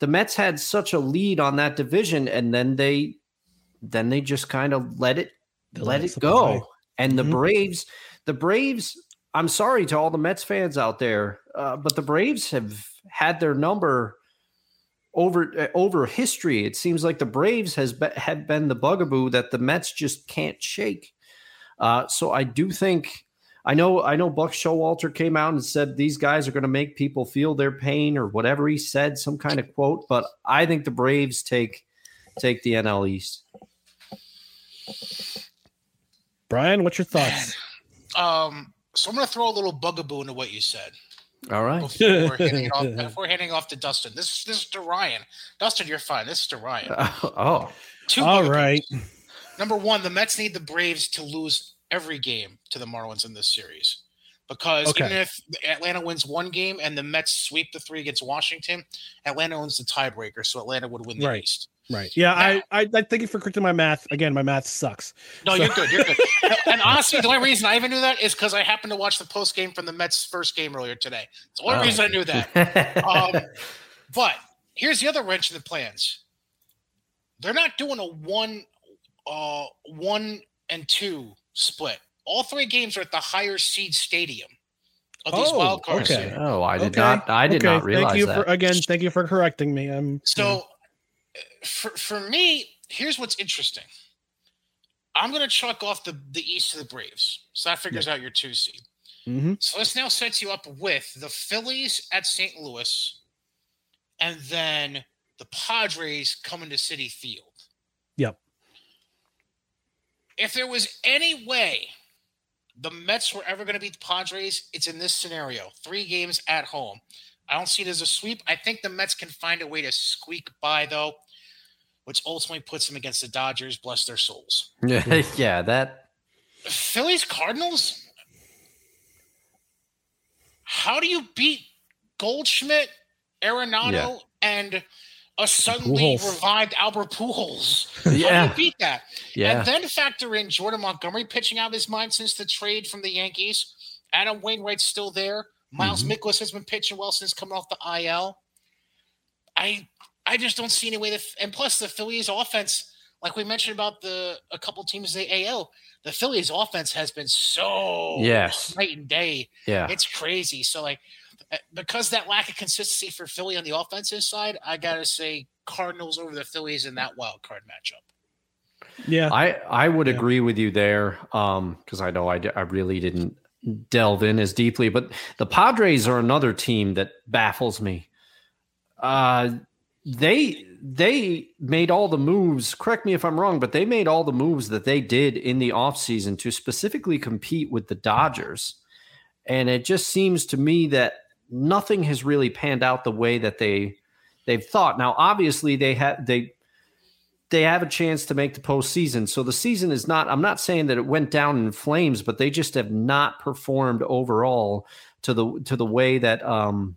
Speaker 2: The Mets had such a lead on that division, and then they then they just kind of let it let
Speaker 1: it
Speaker 2: go.
Speaker 1: away.
Speaker 2: And the
Speaker 1: Mhm.
Speaker 2: Braves, the Braves. I'm sorry to all the Mets fans out there, uh, but the Braves have had their number over uh, over history. It seems like the Braves has be, have been the bugaboo that the Mets just can't shake. Uh, so I do think. I know, I know. Buck Showalter came out and said these guys are going to make people feel their pain, or whatever he said, some kind of quote. But I think the Braves take take the NL East.
Speaker 1: Brian, what's your thoughts?
Speaker 3: Um, so I'm going to throw a little bugaboo into what you said.
Speaker 2: All right.
Speaker 3: Before handing, off, before handing off to Dustin. This, this is to Ryan. Dustin, you're fine. This is to Ryan.
Speaker 2: oh.
Speaker 3: Two
Speaker 1: All
Speaker 3: bugaboos.
Speaker 1: right.
Speaker 3: Number one, the Mets need the Braves to lose every game to the Marlins in this series. Because
Speaker 1: Okay.
Speaker 3: even if Atlanta wins one game and the Mets sweep the three against Washington, Atlanta owns the tiebreaker, so Atlanta would win the
Speaker 1: Right.
Speaker 3: East.
Speaker 1: Right. Yeah. I, I I thank you for correcting my math. Again, my math sucks.
Speaker 3: No,
Speaker 1: So-
Speaker 3: you're good. You're good. and honestly, the only reason I even knew that is because I happened to watch the post game from the Mets' first game earlier today. It's the only
Speaker 2: Oh.
Speaker 3: reason I knew that. Um, but here's the other wrench in the plans. They're not doing a one, uh, one and two split. All three games are at the higher seed stadium of these
Speaker 1: Oh,
Speaker 3: wild cards.
Speaker 1: okay.
Speaker 2: Oh, I did
Speaker 1: Okay.
Speaker 2: not. I did not
Speaker 1: Okay,
Speaker 2: realize
Speaker 1: Thank you
Speaker 2: that.
Speaker 1: for again. Thank you for correcting me. I'm
Speaker 3: So, uh, for for me, here's what's interesting. I'm going to chuck off the the East to the Braves, so that figures out your two seed.
Speaker 1: Mhm.
Speaker 3: So this now sets you up with the Phillies at St. Louis, and then the Padres coming to Citi Field.
Speaker 1: Yep.
Speaker 3: If there was any way the Mets were ever going to beat the Padres, it's in this scenario: three games at home. I don't see it as a sweep. I think the Mets can find a way to squeak by, though, which ultimately puts them against the Dodgers. Bless their souls.
Speaker 2: Yeah, yeah, that.
Speaker 3: Phillies Cardinals. How do you beat Goldschmidt, Arenado,
Speaker 2: Yeah.
Speaker 3: and a suddenly
Speaker 2: Pujols.
Speaker 3: revived Albert Pujols? How
Speaker 2: Yeah.
Speaker 3: do you beat that?
Speaker 2: Yeah.
Speaker 3: And then factor in Jordan Montgomery pitching out of his mind since the trade from the Yankees. Adam Wainwright's still there. Miles
Speaker 2: Mm-hmm.
Speaker 3: Mikolas has been pitching well since coming off the IL. I I just don't see any way that and plus the Phillies offense, like we mentioned about the a couple teams in the AL, the Phillies offense has been so
Speaker 2: Yes.
Speaker 3: night and day.
Speaker 2: Yeah.
Speaker 3: It's crazy. So like because that lack of consistency for Philly on the offensive side, I gotta say Cardinals over the Phillies in that wild card matchup.
Speaker 1: Yeah.
Speaker 2: I I would agree with you there um because I know I, I really didn't delve in as deeply but the Padres are another team that baffles me. Uh they they made all the moves correct me if i'm wrong but they made all the moves that they did in the offseason to specifically compete with the dodgers and it just seems to me that nothing has really panned out the way that they they've thought now obviously they have they they have a chance to make the postseason. So the season is not, I'm not saying that it went down in flames, but they just have not performed overall to the to the way that um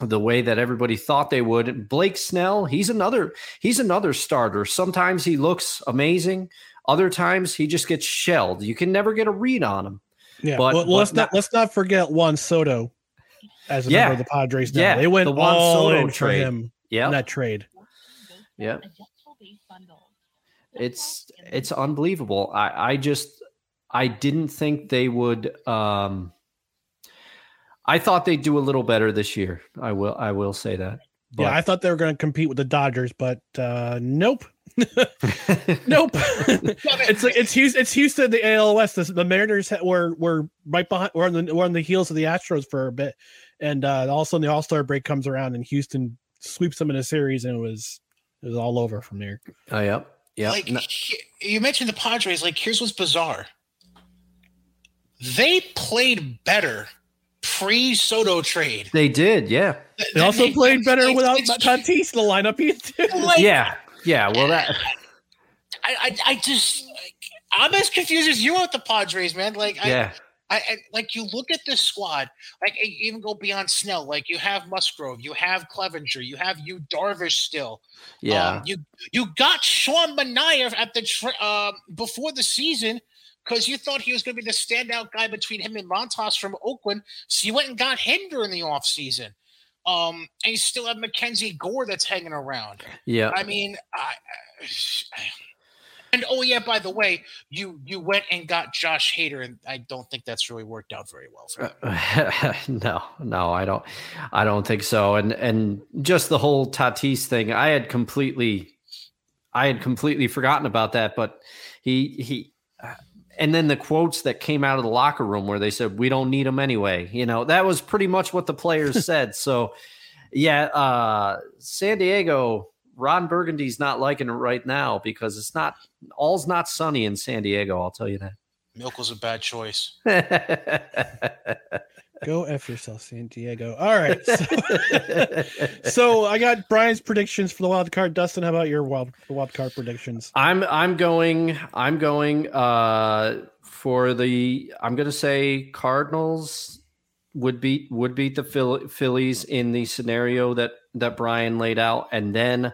Speaker 2: The way that everybody thought they would. Blake Snell, he's another he's another starter. Sometimes he looks amazing, other times he just gets shelled. You can never get a read on him.
Speaker 1: Yeah.
Speaker 2: But-
Speaker 1: well,
Speaker 2: but
Speaker 1: let's not,
Speaker 2: not-
Speaker 1: let's not forget Juan Soto as a
Speaker 2: Yeah.
Speaker 1: member of the Padres. Now.
Speaker 2: Yeah,
Speaker 1: They went
Speaker 2: the Juan
Speaker 1: all
Speaker 2: Soto
Speaker 1: in for
Speaker 2: trade.
Speaker 1: him Yeah, that trade.
Speaker 2: Yeah. It's it's unbelievable. I I just I didn't think they would um I thought they'd do a little better this year. I will I will say that.
Speaker 1: yeah, I thought they were going to compete with the Dodgers, but uh, nope. nope. it's like it's Houston. It's Houston. The AL West. The, the Mariners ha- were were right behind. Were on the were on the heels of the Astros for a bit, and uh, all of a sudden the All Star break comes around and Houston sweeps them in a series, and it was it was all over from there.
Speaker 2: Oh yep. Yep.
Speaker 3: Like
Speaker 2: No-
Speaker 3: he- you mentioned the Padres. Like here's what's bizarre. They played better pre Soto trade.
Speaker 2: they did, yeah.
Speaker 1: They also played better
Speaker 3: like,
Speaker 1: without
Speaker 3: it's-
Speaker 1: Tatis in the lineup. either.
Speaker 3: Like,
Speaker 2: yeah. Yeah. Well that
Speaker 3: I, I, I just, like, I'm as confused as you are with the Padres, man. Like, I,
Speaker 2: yeah.
Speaker 3: I, I like you look at this squad, like you even go beyond Snell. Like you have Musgrove, you have Clevinger, you have you Darvish still.
Speaker 2: Yeah.
Speaker 3: Um, you you got Sean Manaea at the tra- uh, before the season because you thought he was going to be the standout guy between him and Montas from Oakland. So you went and got him during the offseason. Um, and you still have Mackenzie Gore that's hanging around.
Speaker 2: Yeah.
Speaker 3: I mean, I, And oh yeah, by the way, you you went and got Josh Hader, and I don't think that's really worked out very well for him.
Speaker 2: no, no, I don't. I don't think so. And and just the whole Tatis thing, I had completely, I had completely forgotten about that. But he he, and then the quotes that came out of the locker room where they said we don't need him anyway. You know, that was pretty much what the players said. So, yeah, uh, San Diego. Ron Burgundy's not liking it right now because it's not all's not sunny in San Diego. I'll tell you that.
Speaker 3: Milk was a bad choice.
Speaker 1: Go F yourself, San Diego. All right. So, so I got Brian's predictions for the wild card. Dustin, how about your wild wild card predictions?
Speaker 2: I'm I'm going I'm going uh for the I'm gonna say Cardinals would beat would beat the Phil- Phillies in the scenario that that Brian laid out, and then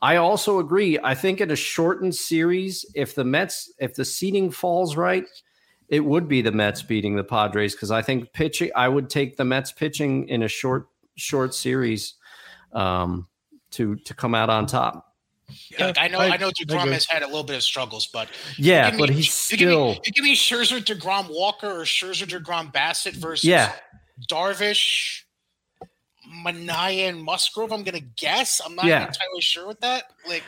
Speaker 2: I also agree. I think in a shortened series, if the Mets if the seating falls right, it would be the Mets beating the Padres because I think pitching. I would take the Mets pitching in a short short series um, to to come out on top.
Speaker 3: Yeah, like, I know, I, I know Degrom has had a little bit of struggles, but
Speaker 2: yeah,
Speaker 3: me,
Speaker 2: but he's
Speaker 3: you
Speaker 2: still.
Speaker 3: Give me, you give me Scherzer, Degrom, Walker, or Scherzer, Degrom, Bassitt versus
Speaker 2: yeah.
Speaker 3: Darvish, Manaea, and Musgrove. I'm gonna guess. I'm not
Speaker 2: Yeah.
Speaker 3: entirely sure with that. Like,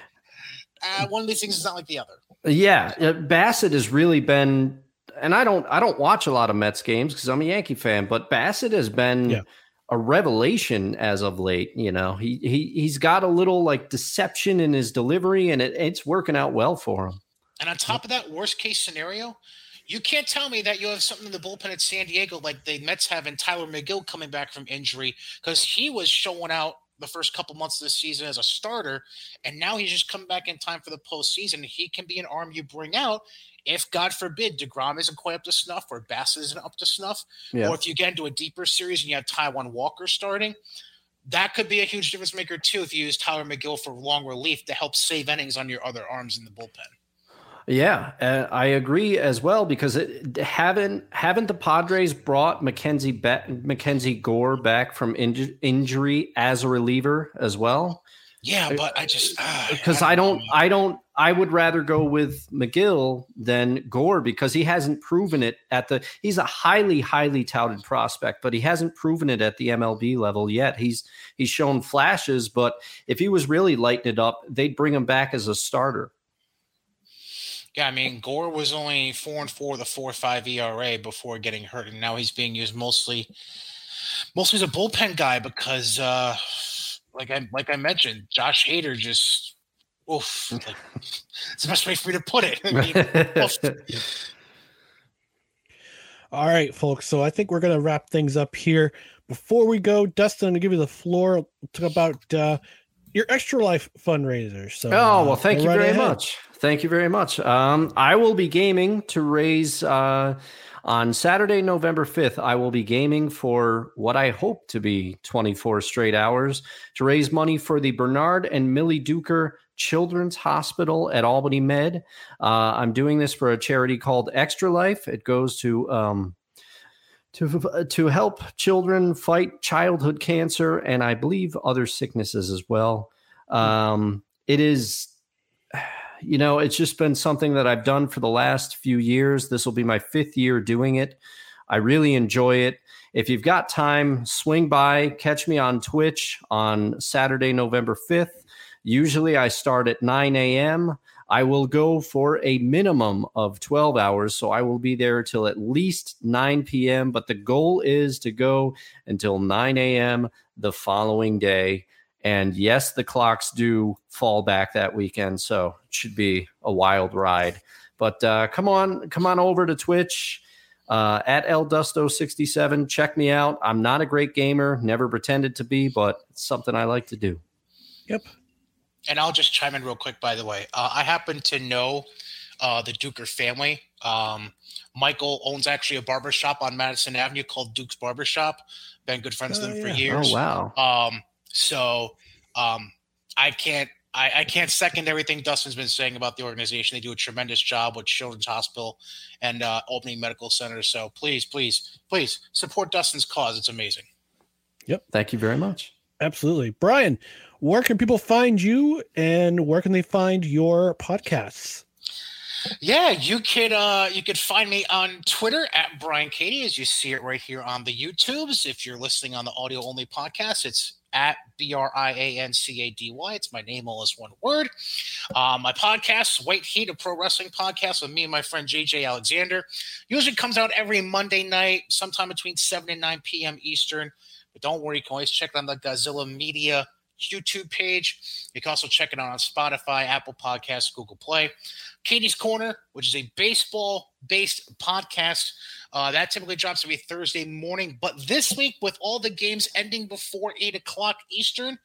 Speaker 3: uh, one of these things is not like the other.
Speaker 2: Yeah, uh, Bassitt has really been, and I don't, I don't watch a lot of Mets games because I'm a Yankee fan, but Bassitt has been a revelation as of late. You know, he he he's got a little like deception in his delivery, and it, it's working out well for him.
Speaker 3: And on top of that, worst case scenario, you can't tell me that you have something in the bullpen at San Diego like the Mets have in Tylor Megill coming back from injury because he was showing out the first couple months of the season as a starter, and now he's just come back in time for the postseason. He can be an arm you bring out if, God forbid, Degrom isn't quite up to snuff or Bass isn't up to snuff,
Speaker 2: Yeah.
Speaker 3: or if you get into a deeper series and you have Taijuan Walker starting. That could be a huge difference maker too if you use Tylor Megill for long relief to help save innings on your other arms in the bullpen.
Speaker 2: Yeah, uh, I agree as well because it haven't haven't the Padres brought Mackenzie ba- Mackenzie Gore back from inju- injury as a reliever as well?
Speaker 3: Yeah, but I just ah,
Speaker 2: because I don't, I don't, I would rather go with Megill than Gore because he hasn't proven it at the. He's a highly, highly touted prospect, but he hasn't proven it at the MLB level yet. He's he's shown flashes, but if he was really lighting it up, they'd bring him back as a starter.
Speaker 3: Yeah, I mean Gore was only four and four, the four five ERA before getting hurt, and now he's being used mostly, mostly as a bullpen guy because, uh, like I like I mentioned, Josh Hader just, oof, like, it's the best way for me to put it. I mean.
Speaker 1: All right, folks. So I think we're gonna wrap things up here. Before we go, Dustin, I'm gonna give you the floor. Talk about uh, your extra life fundraiser. So,
Speaker 2: oh
Speaker 1: uh,
Speaker 2: well, thank
Speaker 1: go
Speaker 2: you
Speaker 1: right
Speaker 2: very
Speaker 1: ahead.
Speaker 2: much. Thank you very much. Um, I will be gaming to raise uh, on Saturday, November fifth. I will be gaming for what I hope to be twenty four straight hours to raise money for the Bernard and Millie Duker Children's Hospital at Albany Med. Uh, I'm doing this for a charity called Extra Life. It goes to um, to to help children fight childhood cancer and I believe other sicknesses as well. Um, it is, you know, it's just been something that I've done for the last few years. This will be my fifth year doing it. I really enjoy it. If you've got time, swing by, catch me on Twitch on Saturday, November 5th. Usually I start at 9 a.m. I will go for a minimum of 12 hours. So I will be there till at least 9 p.m. But the goal is to go until 9 a.m. the following day. And yes, the clocks do fall back that weekend. So it should be a wild ride. But uh, come on, come on over to Twitch uh, at eldusto67. Check me out. I'm not a great gamer, never pretended to be, but it's something I like to do.
Speaker 1: Yep.
Speaker 3: And I'll just chime in real quick, by the way. Uh, I happen to know uh, the Duker family. Um, Michael owns actually a barber shop on Madison Avenue called Duke's Barbershop. Been good friends with
Speaker 2: Oh,
Speaker 3: them for years.
Speaker 2: Oh, wow.
Speaker 3: Um, so um, I can't I, I can't second everything Dustin's been saying about the organization. They do a tremendous job with Children's Hospital and uh, Albany Medical centers. So please, please, please support Dustin's cause. It's amazing.
Speaker 1: Yep.
Speaker 2: Thank you very much.
Speaker 1: Absolutely. Brian, where can people find you and where can they find your podcasts?
Speaker 3: Yeah, you could uh you could find me on Twitter at Brian Cady as you see it right here on the YouTubes. If you're listening on the audio only podcast, it's at B R I A N C A D Y. It's my name all as one word. Uh, my podcast, White Heat, a pro wrestling podcast with me and my friend JJ Alexander, usually comes out every Monday night, sometime between 7 and 9 p.m. Eastern. But don't worry, you can always check it on the Godzilla Media YouTube page. You can also check it out on Spotify, Apple Podcasts, Google Play. Cady's Corner, which is a baseball based podcast. Uh, that typically drops every Thursday morning. But this week, with all the games ending before 8 o'clock Eastern,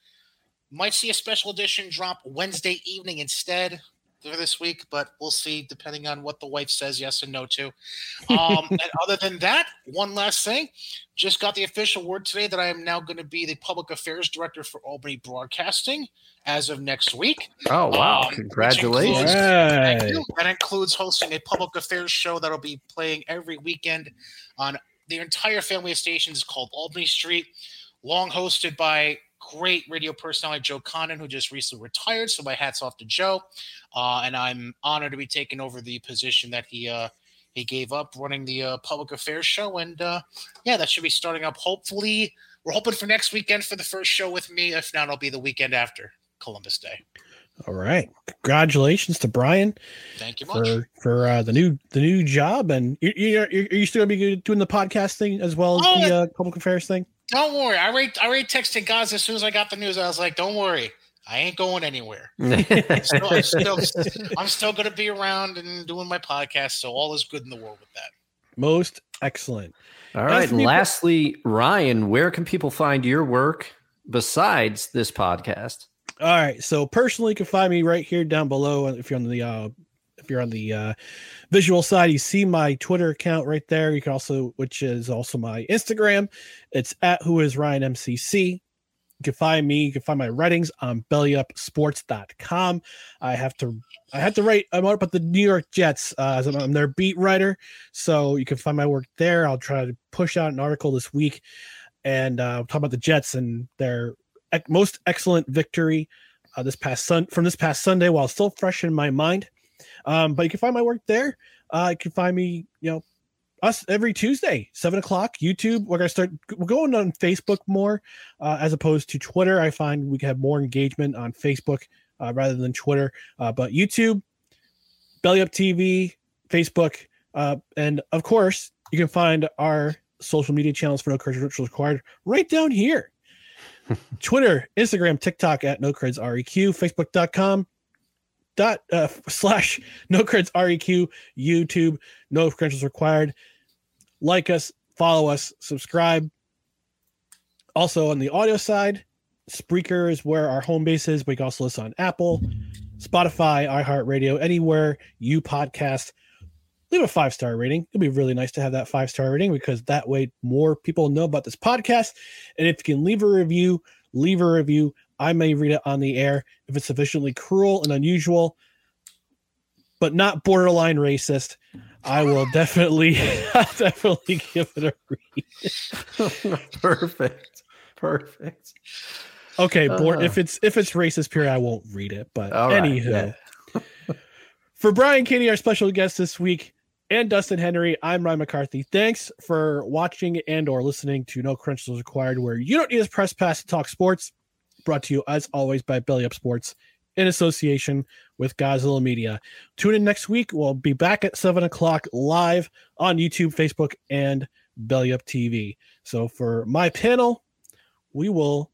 Speaker 3: might see a special edition drop Wednesday evening instead this week, but we'll see depending on what the wife says yes and no to. Um, and other than that, one last thing. Just got the official word today that I am now going to be the public affairs director for Albany Broadcasting as of next week.
Speaker 2: Oh wow!
Speaker 3: Um,
Speaker 2: Congratulations.
Speaker 3: includes- Thank you. That includes hosting a public affairs show that'll be playing every weekend on the entire family of stations called Albany Street, long hosted by great radio personality Joe Condon, who just recently retired. So my hats off to Joe, uh, and I'm honored to be taking over the position that he uh, he gave up running the uh, public affairs show. And uh, yeah, that should be starting up. Hopefully, we're hoping for next weekend for the first show with me. If not, it'll be the weekend after Columbus Day.
Speaker 1: All right. Congratulations to Brian.
Speaker 3: Thank you much.
Speaker 1: for for uh, the new the new job. And you you are you still gonna be doing the podcast thing as well as
Speaker 3: Oh,
Speaker 1: the uh, public affairs thing?
Speaker 3: Don't worry. I already, I already texted guys as soon as I got the news. I was like, "Don't worry, I ain't going anywhere. I'm still, I'm still, I'm still going to be around and doing my podcast. So all is good in the world with that.
Speaker 1: Most excellent.
Speaker 2: All
Speaker 1: As
Speaker 2: right. And
Speaker 1: people-
Speaker 2: lastly, Ryan, where can people find your work besides this podcast?
Speaker 1: All right. So personally, you can find me right here down below. If you're on the uh, if you're on the uh, visual side, you see my Twitter account right there. You can also, which is also my Instagram. It's at who is Ryan MCC. You can find me. You can find my writings on bellyupsports.com. I have to I have to write I'm at the New York Jets uh, as I'm, I'm their beat writer. So you can find my work there. I'll try to push out an article this week and uh, talk about the Jets and their most excellent victory uh, this past sun from this past Sunday while still fresh in my mind. Um, but you can find my work there. Uh, you can find me, you know, us every Tuesday, seven o'clock. YouTube. We're gonna start. We're going on Facebook more uh, as opposed to Twitter. I find we can have more engagement on Facebook uh, rather than Twitter. Uh, but YouTube, Belly Up TV, Facebook, uh, and of course, you can find our social media channels for No Credentials Required right down here. Twitter, Instagram, TikTok at No Creds REQ, Facebook.com dot uh, slash No Creds REQ, YouTube, No Credentials Required. Like us, follow us, subscribe. Also on the audio side, Spreaker is where our home base is, you can also listen on Apple, Spotify, iHeartRadio, anywhere you podcast. Leave a five star rating. It'd be really nice to have that five star rating because that way more people know about this podcast. And if you can leave a review, leave a review. I may read it on the air if it's sufficiently cruel and unusual, but not borderline racist. I will definitely, definitely give it a read.
Speaker 2: Perfect. Perfect.
Speaker 1: Okay, board.
Speaker 2: Uh.
Speaker 1: if it's if it's racist period, I won't read it. But
Speaker 2: right,
Speaker 1: anywho,
Speaker 2: yeah.
Speaker 1: for Brian Kinney, our special guest this week, and Dustin Henry, I'm Ryan McCarthy. Thanks for watching and or listening to No Credentials Required, where you don't need a press pass to talk sports. Brought to you as always by Belly Up Sports in association with Godzilla Media. Tune in next week. We'll be back at seven o'clock live on YouTube, Facebook, and Belly Up TV. So for my panel, we will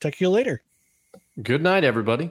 Speaker 1: talk to you later.
Speaker 2: Good night, everybody.